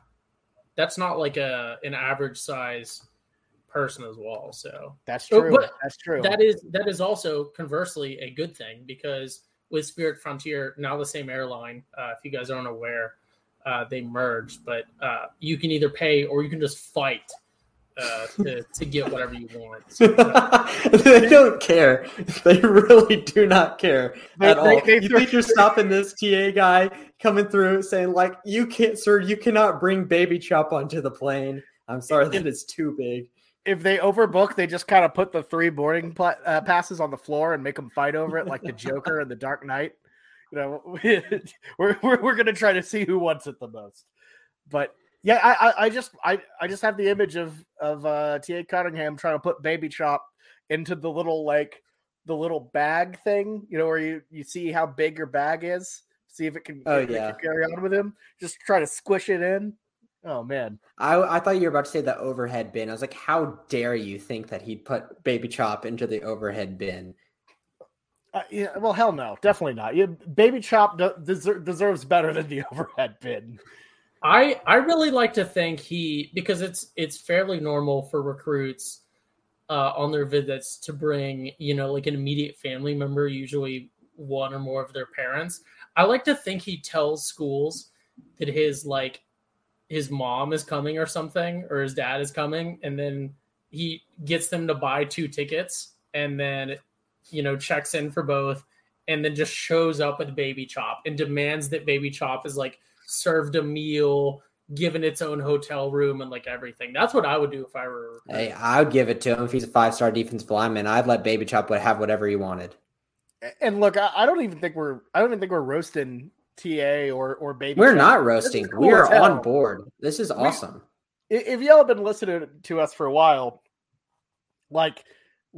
that's not like a an average size person as well. So that's Oh, true. but that's true. that is that is also conversely a good thing because with Spirit Frontier, now the same airline, uh, if you guys aren't aware, uh, they merged, but uh, you can either pay or you can just fight uh, to, to get whatever you want. [LAUGHS] So, they don't care. They really do not care They- at they- all. they you think you're [LAUGHS] stopping this TA guy coming through saying like, "You can't, sir. You cannot bring Baby Chop onto the plane." I'm sorry, that is too big. if they overbook, they just kind of put the three boarding pla- uh, passes on the floor and make them fight over it, like the Joker and the Dark Knight. You know, [LAUGHS] we're we're, we're gonna try to see who wants it the most. But yeah, I, I, I just I, I just have the image of of uh, Ta Cunningham trying to put Baby Chop into the little like the little bag thing, you know, where you you see how big your bag is, see if it can, Oh, if it can yeah. carry on with him. Just try to squish it in. Oh man. I, I thought you were about to say the overhead bin. I was like, "How dare you think that he'd put Baby Chop into the overhead bin?" Uh, yeah, well, hell no, definitely not. You, Baby Chop de- deser- deserves better than the [LAUGHS] overhead bin. I I really like to think he because it's it's fairly normal for recruits uh, on their visits to bring you know like an immediate family member, usually one or more of their parents. I like to think he tells schools that his like his mom is coming or something or his dad is coming, and then he gets them to buy two tickets and then you know checks in for both and then just shows up with baby chop and demands that baby chop is like served a meal, given its own hotel room, and like everything. That's what I would do if I were. Hey, I would give it to him if he's a five star defensive lineman. I'd let Baby Chop would have whatever he wanted. And look, I, I don't even think we're I don't even think we're roasting TA or or Baby. We're Chop. not roasting. cool we are hell. on board. This is awesome. I- If y'all have been listening to us for a while, like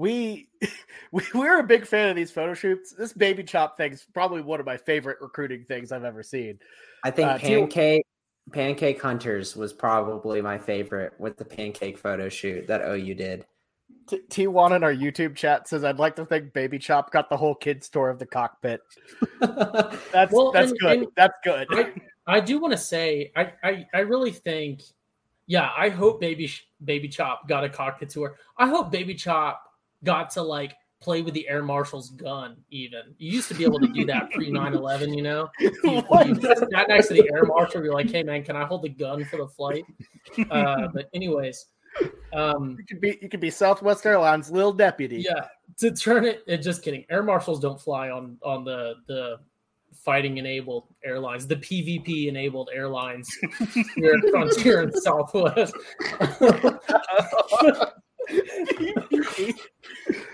we [LAUGHS] we we're a big fan of these photo shoots. This Baby Chop thing's probably one of my favorite recruiting things I've ever seen. I think Uh, T- Pancake Pancake Hunters was probably my favorite with the pancake photo shoot that OU did. T- T1 in our YouTube chat says, "I'd like to think Baby Chop got the whole kids tour of the cockpit." [LAUGHS] That's Well, that's and- good. and- that's good. I, I do want to say, I, I, I really think, yeah, I hope Baby Baby Chop got a cockpit tour. I hope Baby Chop got to like play with the air marshal's gun. Even you used to be able to do that pre 9-11, You know, you, [LAUGHS] What? you sat next to the air marshal. You're like, hey man, can I hold the gun for the flight? [LAUGHS] Uh, but anyways, um, You could be you could be Southwest Airlines little deputy. yeah, to turn it. Just kidding. Air marshals don't fly on on the the fighting enabled airlines, the PvP enabled airlines here at Frontier and Southwest. [LAUGHS]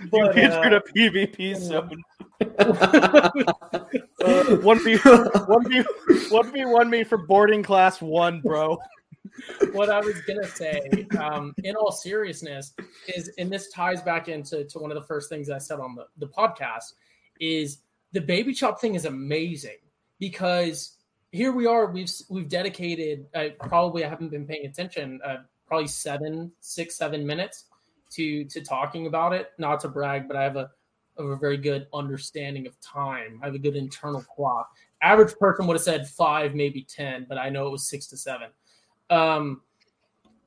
[LAUGHS] you But, entered uh, a PvP zone. [LAUGHS] [LAUGHS] One v one v one v one me for boarding class one, bro. what I was gonna say, um, in all seriousness, is and this ties back into to one of the first things I said on the, the podcast is the baby chop thing is amazing because here we are we've we've dedicated uh, probably I haven't been paying attention uh, probably seven six seven minutes to to talking about it not to brag but I have a of a very good understanding of time I have a good internal clock average person would have said five maybe ten but I know it was six to seven um,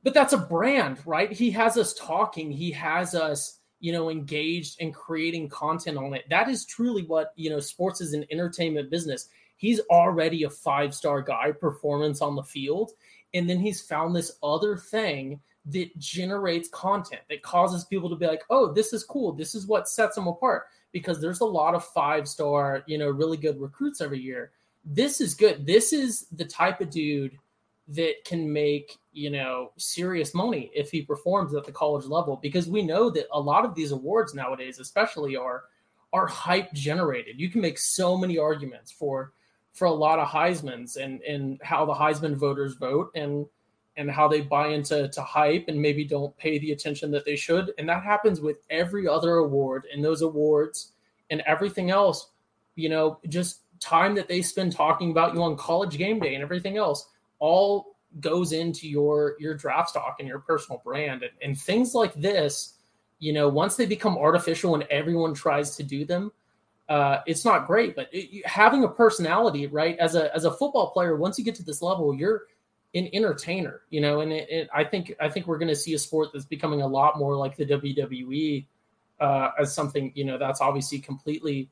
but that's a brand, right? He has us talking. He has us, you know, engaged and creating content on it. That is truly what you know. Sports is an entertainment business. He's already a five star guy, performance on the field, and then he's found this other thing that generates content that causes people to be like, "Oh, this is cool. This is what sets them apart." Because there's a lot of five star, you know, really good recruits every year. This is good. This is the type of dude that can make you know serious money if he performs at the college level because we know that a lot of these awards nowadays especially are are hype generated you can make so many arguments for for a lot of heismans and and how the heisman voters vote and and how they buy into to hype and maybe don't pay the attention that they should. And that happens with every other award and those awards and everything else you know just time that they spend talking about you on college game day and everything else all goes into your your draft stock and your personal brand. And, and things like this you know once they become artificial and everyone tries to do them uh, it's not great but it, having a personality right? As a as a football player once you get to this level you're an entertainer you know and it, it, i think i think we're going to see a sport that's becoming a lot more like the wwe uh, as something you know that's obviously completely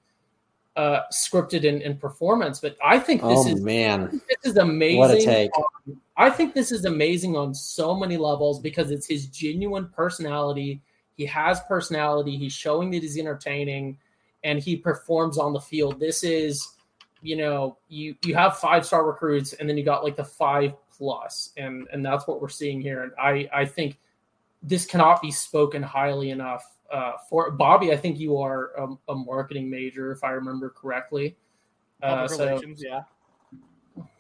uh, scripted in, in performance but i think this Oh is man, this is amazing. what a take! on- I think this is amazing on so many levels because it's his genuine personality. He has personality. He's showing that he's entertaining, and he performs on the field. This is, you know, you you have five star recruits, and then you got like the five plus, and and that's what we're seeing here. And I I think this cannot be spoken highly enough. Uh, for Bobby, I think you are a, a marketing major, if I remember correctly. Uh, Public so relations, yeah.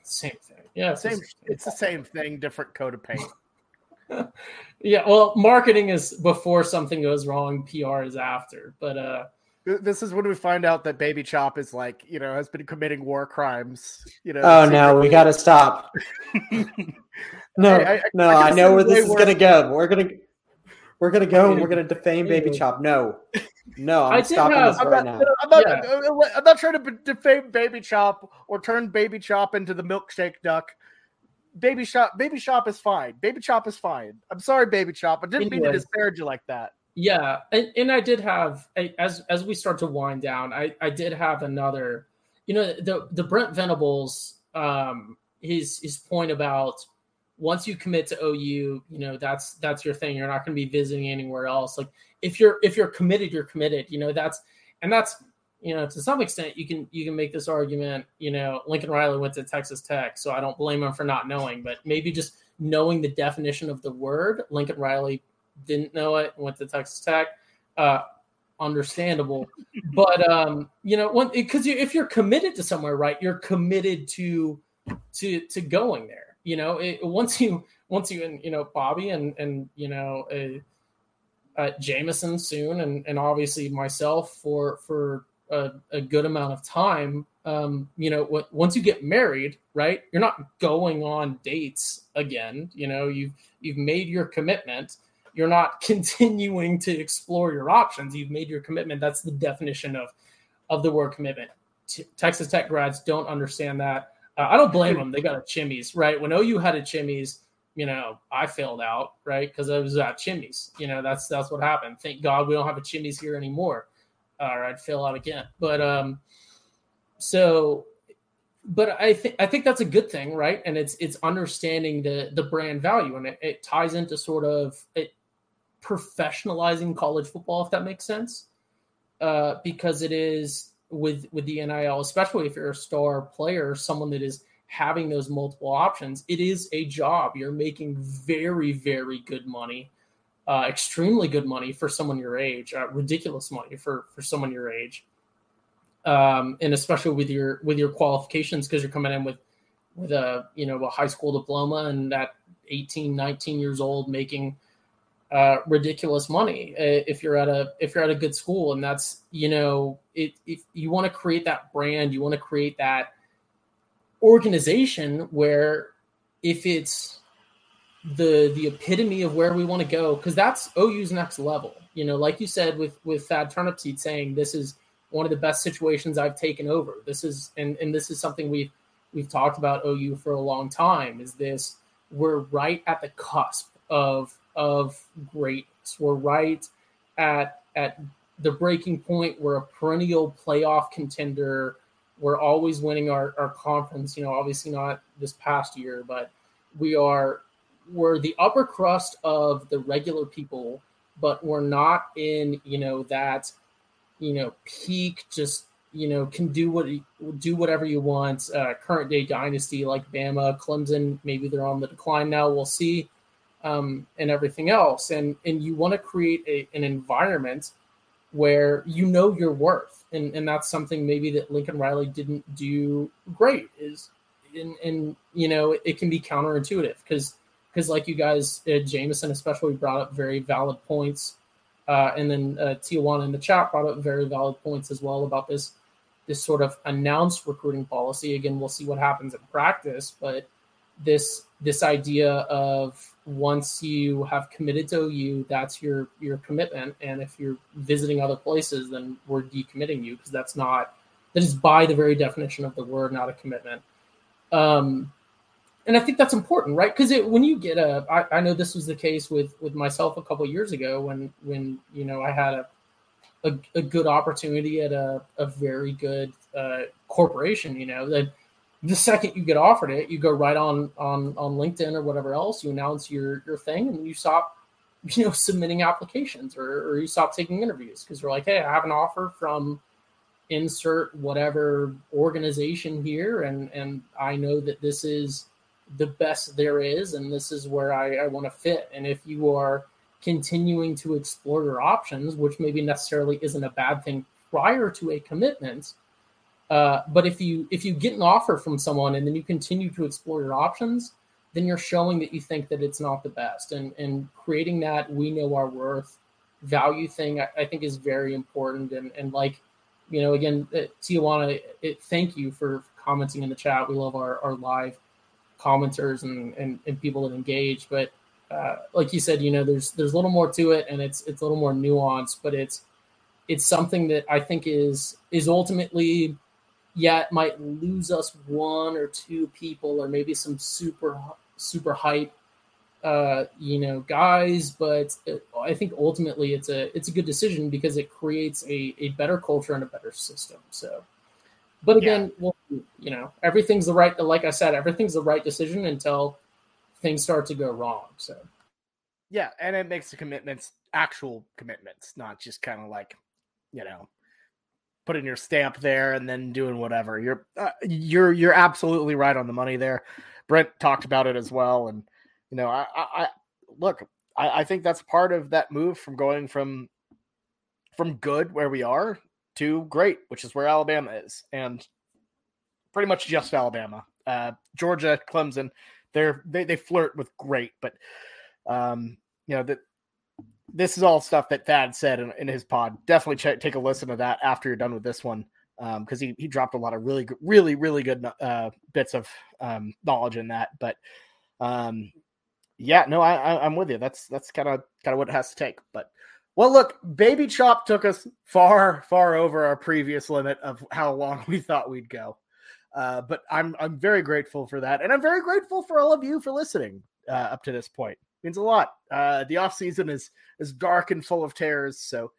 same thing. Yeah, it's Same. It's the same thing, different coat of paint. [LAUGHS] [LAUGHS] Yeah, well, marketing is before something goes wrong, PR is after. But uh This is when we find out that Baby Chop is like, you know, has been committing war crimes. You know. Oh no, we got to stop. [LAUGHS] No, I- I- no, I I, know where this is gonna go. We're gonna, we're gonna go. and mean, We're gonna defame Baby. Chop. No, no, I I'm stopping have- this I'm right not, now. I'm not, Yeah. Uh, uh, I'm not trying to defame Baby Chop or turn Baby Chop into the milkshake duck. Baby Chop, Baby Chop is fine. Baby Chop is fine. I'm sorry, Baby Chop. I didn't mean to Anyway. disparage you like that. Yeah, and, and I did have as as we start to wind down, I I did have another you know the the Brent Venables um his his point about once you commit to OU, you know that's that's your thing. You're not going to be visiting anywhere else. Like if you're if you're committed, you're committed. You know that's and that's you know to some extent you can you can make this argument. You know Lincoln Riley went to Texas Tech, so I don't blame him for not knowing. But maybe just knowing the definition of the word, Lincoln Riley didn't know it, went to Texas Tech. Uh, understandable, [LAUGHS] but um, you know, because you, if you're committed to somewhere, right, you're committed to to to going there. You know, it, once you once you and you know Bobby and and you know uh, uh, Jameson soon, and and obviously myself for for a, a good amount of time. Um, you know, w- once you get married, right, you're not going on dates again. You know, you've you've made your commitment. You're not [LAUGHS] continuing to explore your options. You've made your commitment. That's the definition of of the word commitment. T- Texas Tech grads don't understand that. Uh, I don't blame them. They got a chimneys, right? When OU had a chimneys, you know, I failed out, right? Because I was at chimneys. You know, that's that's what happened. Thank God we don't have a chimneys here anymore, or I'd fail out again. But um, so, but I think I think that's a good thing, right? And it's it's understanding the the brand value, and it, it ties into sort of it professionalizing college football, if that makes sense, uh, because it is with with the NIL, especially if you're a star player, someone that is having those multiple options, it is a job. You're making very, very good money, uh, extremely good money for someone your age, uh, ridiculous money for for someone your age, um, and especially with your with your qualifications because you're coming in with with a you know a high school diploma and at 18, 19 years old making uh, ridiculous money uh, if you're at a if you're at a good school and that's you know it if you want to create that brand you want to create that organization where if it's the the epitome of where we want to go because that's OU's next level. You know, like you said with with Thad Turnipseed saying this is one of the best situations I've taken over. This is and and this is something we've we've talked about OU for a long time. Is this we're right at the cusp of of greatness. We're right at at the breaking point. We're a perennial playoff contender we're always winning our, our conference, you know, obviously not this past year, but we are we're the upper crust of the regular people, but we're not in, you know, that, you know, peak just you know can do what do whatever you want. Uh, current day dynasty like Bama, Clemson, maybe they're on the decline now. We'll see, um, and everything else. And and you want to create a, an environment where you know your worth and and that's something maybe that lincoln riley didn't do great is and and you know it, can be counterintuitive because because like you guys uh, jameson especially brought up very valid points uh, and then uh, tijuana in the chat brought up very valid points as well about this this sort of announced recruiting policy again we'll see what happens in practice but this this idea of once you have committed to OU, that's your your commitment. And if you're visiting other places, then we're decommitting you because that's not that is by the very definition of the word not a commitment. Um, and I think that's important, right? Because when you get a, I, I know this was the case with with myself a couple years ago when when you know I had a a, a good opportunity at a, a very good uh, corporation, you know that the second you get offered it, you go right on on on LinkedIn or whatever else. You announce your your thing, and you stop, [LAUGHS] you know, submitting applications or or you stop taking interviews because you're like, hey, I have an offer from insert whatever organization here, and and I know that this is the best there is, and this is where I, I want to fit. And if you are continuing to explore your options, which maybe necessarily isn't a bad thing prior to a commitment uh, but if you if you get an offer from someone and then you continue to explore your options, then you're showing that you think that it's not the best. And and creating that we know our worth value thing, I, I think is very important. And and like, you know, again, uh, Tijuana, it, thank you for commenting in the chat. We love our, our live commenters and, and, and people that engage. But uh, like you said, you know, there's there's a little more to it, and it's it's a little more nuanced, but it's it's something that I think is is ultimately yeah, it might lose us one or two people, or maybe some super super hype, uh, you know, guys. But it, I think ultimately it's a it's a good decision because it creates a a better culture and a better system. So, but again, yeah. well, you know, everything's the right. Like I said, everything's the right decision until things start to go wrong. So, yeah, and it makes the commitments actual commitments, not just kind of like, you know, putting your stamp there and then doing whatever. You're uh, you're you're absolutely right on the money there. Brent talked about it as well, and you know, I, I, I look, I, I think that's part of that move from going from from good where we are to great, which is where Alabama is, and pretty much just Alabama. Uh, Georgia, Clemson, they're they, they flirt with great, but um, you know that this is all stuff that Thad said in, in his pod. Definitely check, take a listen to that after you're done with this one, because um, he he dropped a lot of really really really good uh, bits of um, knowledge in that. But um, yeah, no, I, I am with you. That's that's kind of kind of what it has to take. But well, look, Baby Chop took us far far over our previous limit of how long [LAUGHS] we thought we'd go. Uh, but I'm I'm very grateful for that, and I'm very grateful for all of you for listening uh, up to this point means a lot. Uh, the off season is is dark and full of tears, so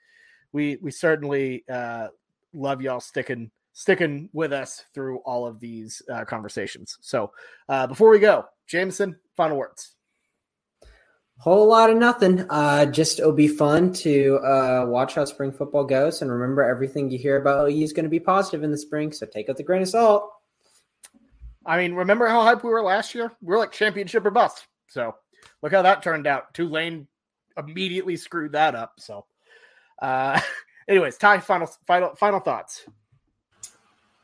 we we certainly uh, love y'all sticking sticking with us through all of these uh, conversations. So uh, before we go, Jameson, final words. Whole lot of nothing. Uh, just it'll be fun to uh, watch how spring football goes, and remember everything you hear about OU is going to be positive in the spring. So take it with a grain of salt. I mean, remember how hype we were last year? We were like championship or bust. So look how that turned out. Tulane immediately screwed that up. So, uh, [LAUGHS] anyways, Ty, final final final thoughts.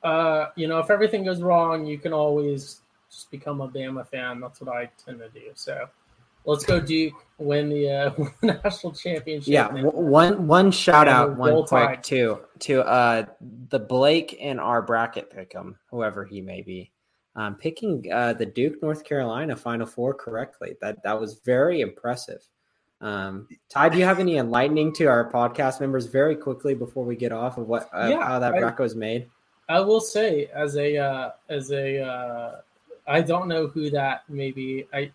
Uh, you know, if everything goes wrong, you can always just become a Bama fan. That's what I tend to do. So let's go Duke win the uh, [LAUGHS] national championship. Yeah, And- one one shout out, And one quick tide. too to uh the Blake in our bracket pick him, whoever he may be, um, picking uh the Duke North Carolina Final Four correctly. That that was very impressive. Um, Ty, do you have any enlightening to our podcast members very quickly before we get off of what uh, Yeah, how that I- bracket was made? I will say, as a uh, as a uh, I don't know who that may be. I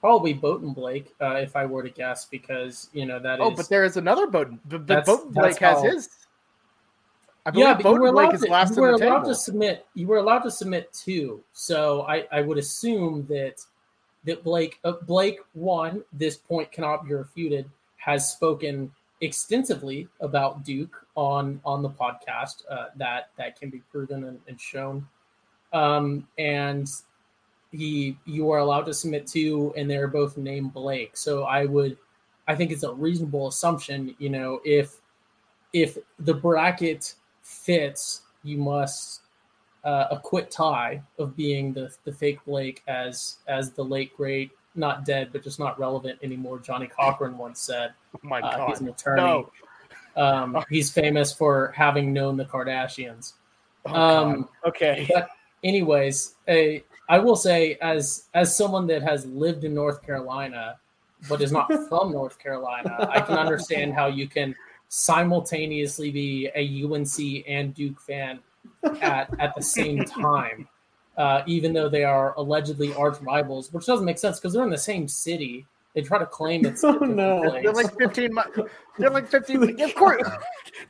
probably Bowden Blake, uh, if I were to guess, because you know that Oh, but there is another Bowden. The, the Bowden Blake has how- his. I believe yeah, but you were allowed to, last you were allowed to submit. You were allowed to submit two, so I, I would assume that that Blake uh, Blake one this point cannot be refuted has spoken extensively about Duke on on the podcast uh, that that can be proven and, and shown, um, and he you are allowed to submit two, and they're both named Blake. So I would, I think it's a reasonable assumption, you know, if if the bracket fits, you must uh, acquit Ty of being the the fake Blake, as as the late great, not dead but just not relevant anymore. Johnnie Cochran once said. oh my Uh, he's an attorney. No. Um, he's famous for having known the Kardashians. Oh, um, okay. But anyways, a I will say as as someone that has lived in North Carolina but is not [LAUGHS] from North Carolina, I can understand how you can simultaneously be a UNC and Duke fan at at the same [LAUGHS] time, uh, even though they are allegedly arch rivals, which doesn't make sense because they're in the same city. They try to claim it's [LAUGHS] Oh, no. places. They're like 15 mi- They're like 15 [LAUGHS] Of course.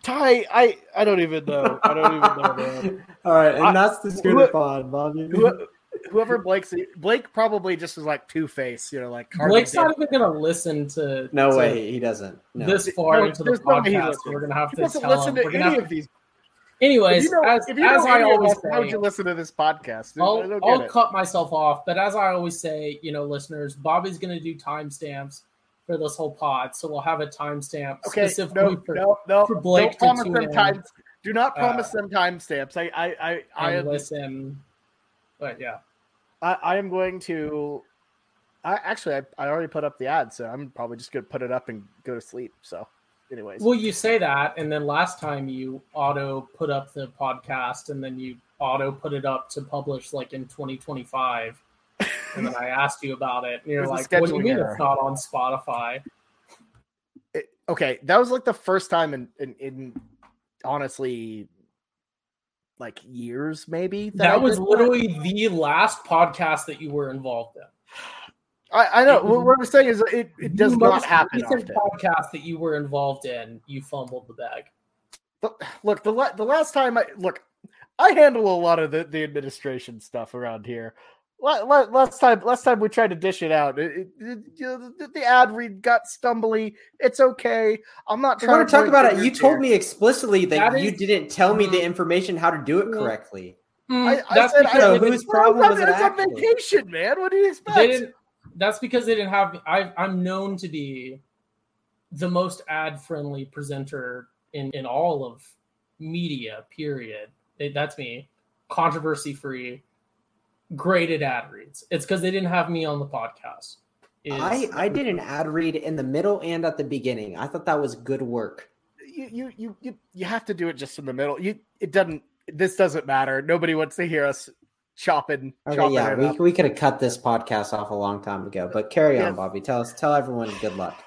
Ty, I I don't even know. I don't even know, man. All right, and I- that's the Schooner Pod, Bobby. Who- Whoever Blake's Blake probably just is like two face, you know, like Carmen Blake's not even going to listen to No to way, he doesn't. No. this far No, into the no podcast. We're going to have He to doesn't tell listen him. to We're gonna any have of these. anyways, If you know, as, if you as I always us, how would you listen to this podcast? I I'll, don't I'll it. cut myself off. But as I always say, you know, listeners, Bobby's going to do timestamps for this whole pod, so we'll have a timestamp Okay, specifically no, for no, no. for Blake don't to promise tune them in. times. Do not promise Uh, them timestamps. I, I, I, I, and am, listen. But yeah, I, I am going to. I actually, I, I already put up the ad, so I'm probably just going to put it up and go to sleep. So, anyways, well, you say that, and then last time you auto put up the podcast, and then you auto put it up to publish like in 2025. And then I [LAUGHS] asked you about it, and you're like, "What do you mean error. it's not on Spotify?" it- okay, that was like the first time in, in, in honestly, like years maybe. That I was literally the last podcast that you were involved in. I, I know. was- What I'm saying is, it, it does not happen often. podcast that you were involved in, you fumbled the bag. The- look the the last time I look, I handle a lot of the, the administration stuff around here. La- la- Last time, last time we tried to dish it out. It, it, it- the, the ad read got stumbly. It's okay. I'm not I trying want to talk about it. fingers You told me explicitly that, That you is- didn't tell me the Mm. information how to do it correctly. I, I that's said because I, whose problem was it was on vacation, man. What do you expect? they didn't. That's because they didn't have. I, I'm known to be the most ad-friendly presenter in in all of media. Period. It- that's me. Controversy-free. Graded ad reads. It's because they didn't have me on the podcast. Is- I, I did an ad read in the middle and at the beginning. I thought that was good work. you, you you you you have to do it just in the middle. You it doesn't. This doesn't matter. Nobody wants to hear us chopping. Okay, chopping yeah, it we, up. we could have cut this podcast off a long time ago. But carry Yeah. on, Bobby. Tell us, tell everyone good luck.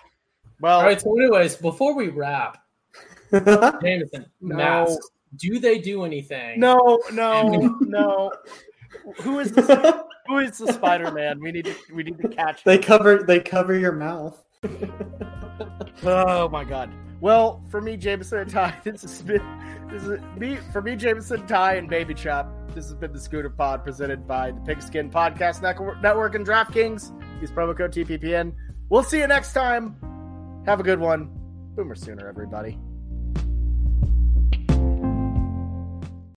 Well, All right. So, anyways, before we wrap, [LAUGHS] Jameson, No. masks. Do they do anything? no, no, no. Who is this? Who is the [LAUGHS] Spider Man? We need to we need to catch. they him. cover they cover your mouth. [LAUGHS] Oh my god. Well, for me, Jameson and Ty, [LAUGHS] this has been this is me for me, Jameson, Ty, and Baby Chop. This has been the Schooner Pod presented by the Pigskin Podcast Network, Network and DraftKings. Use promo code TPPN. We'll see you next time. Have a good one. Boomer sooner, everybody.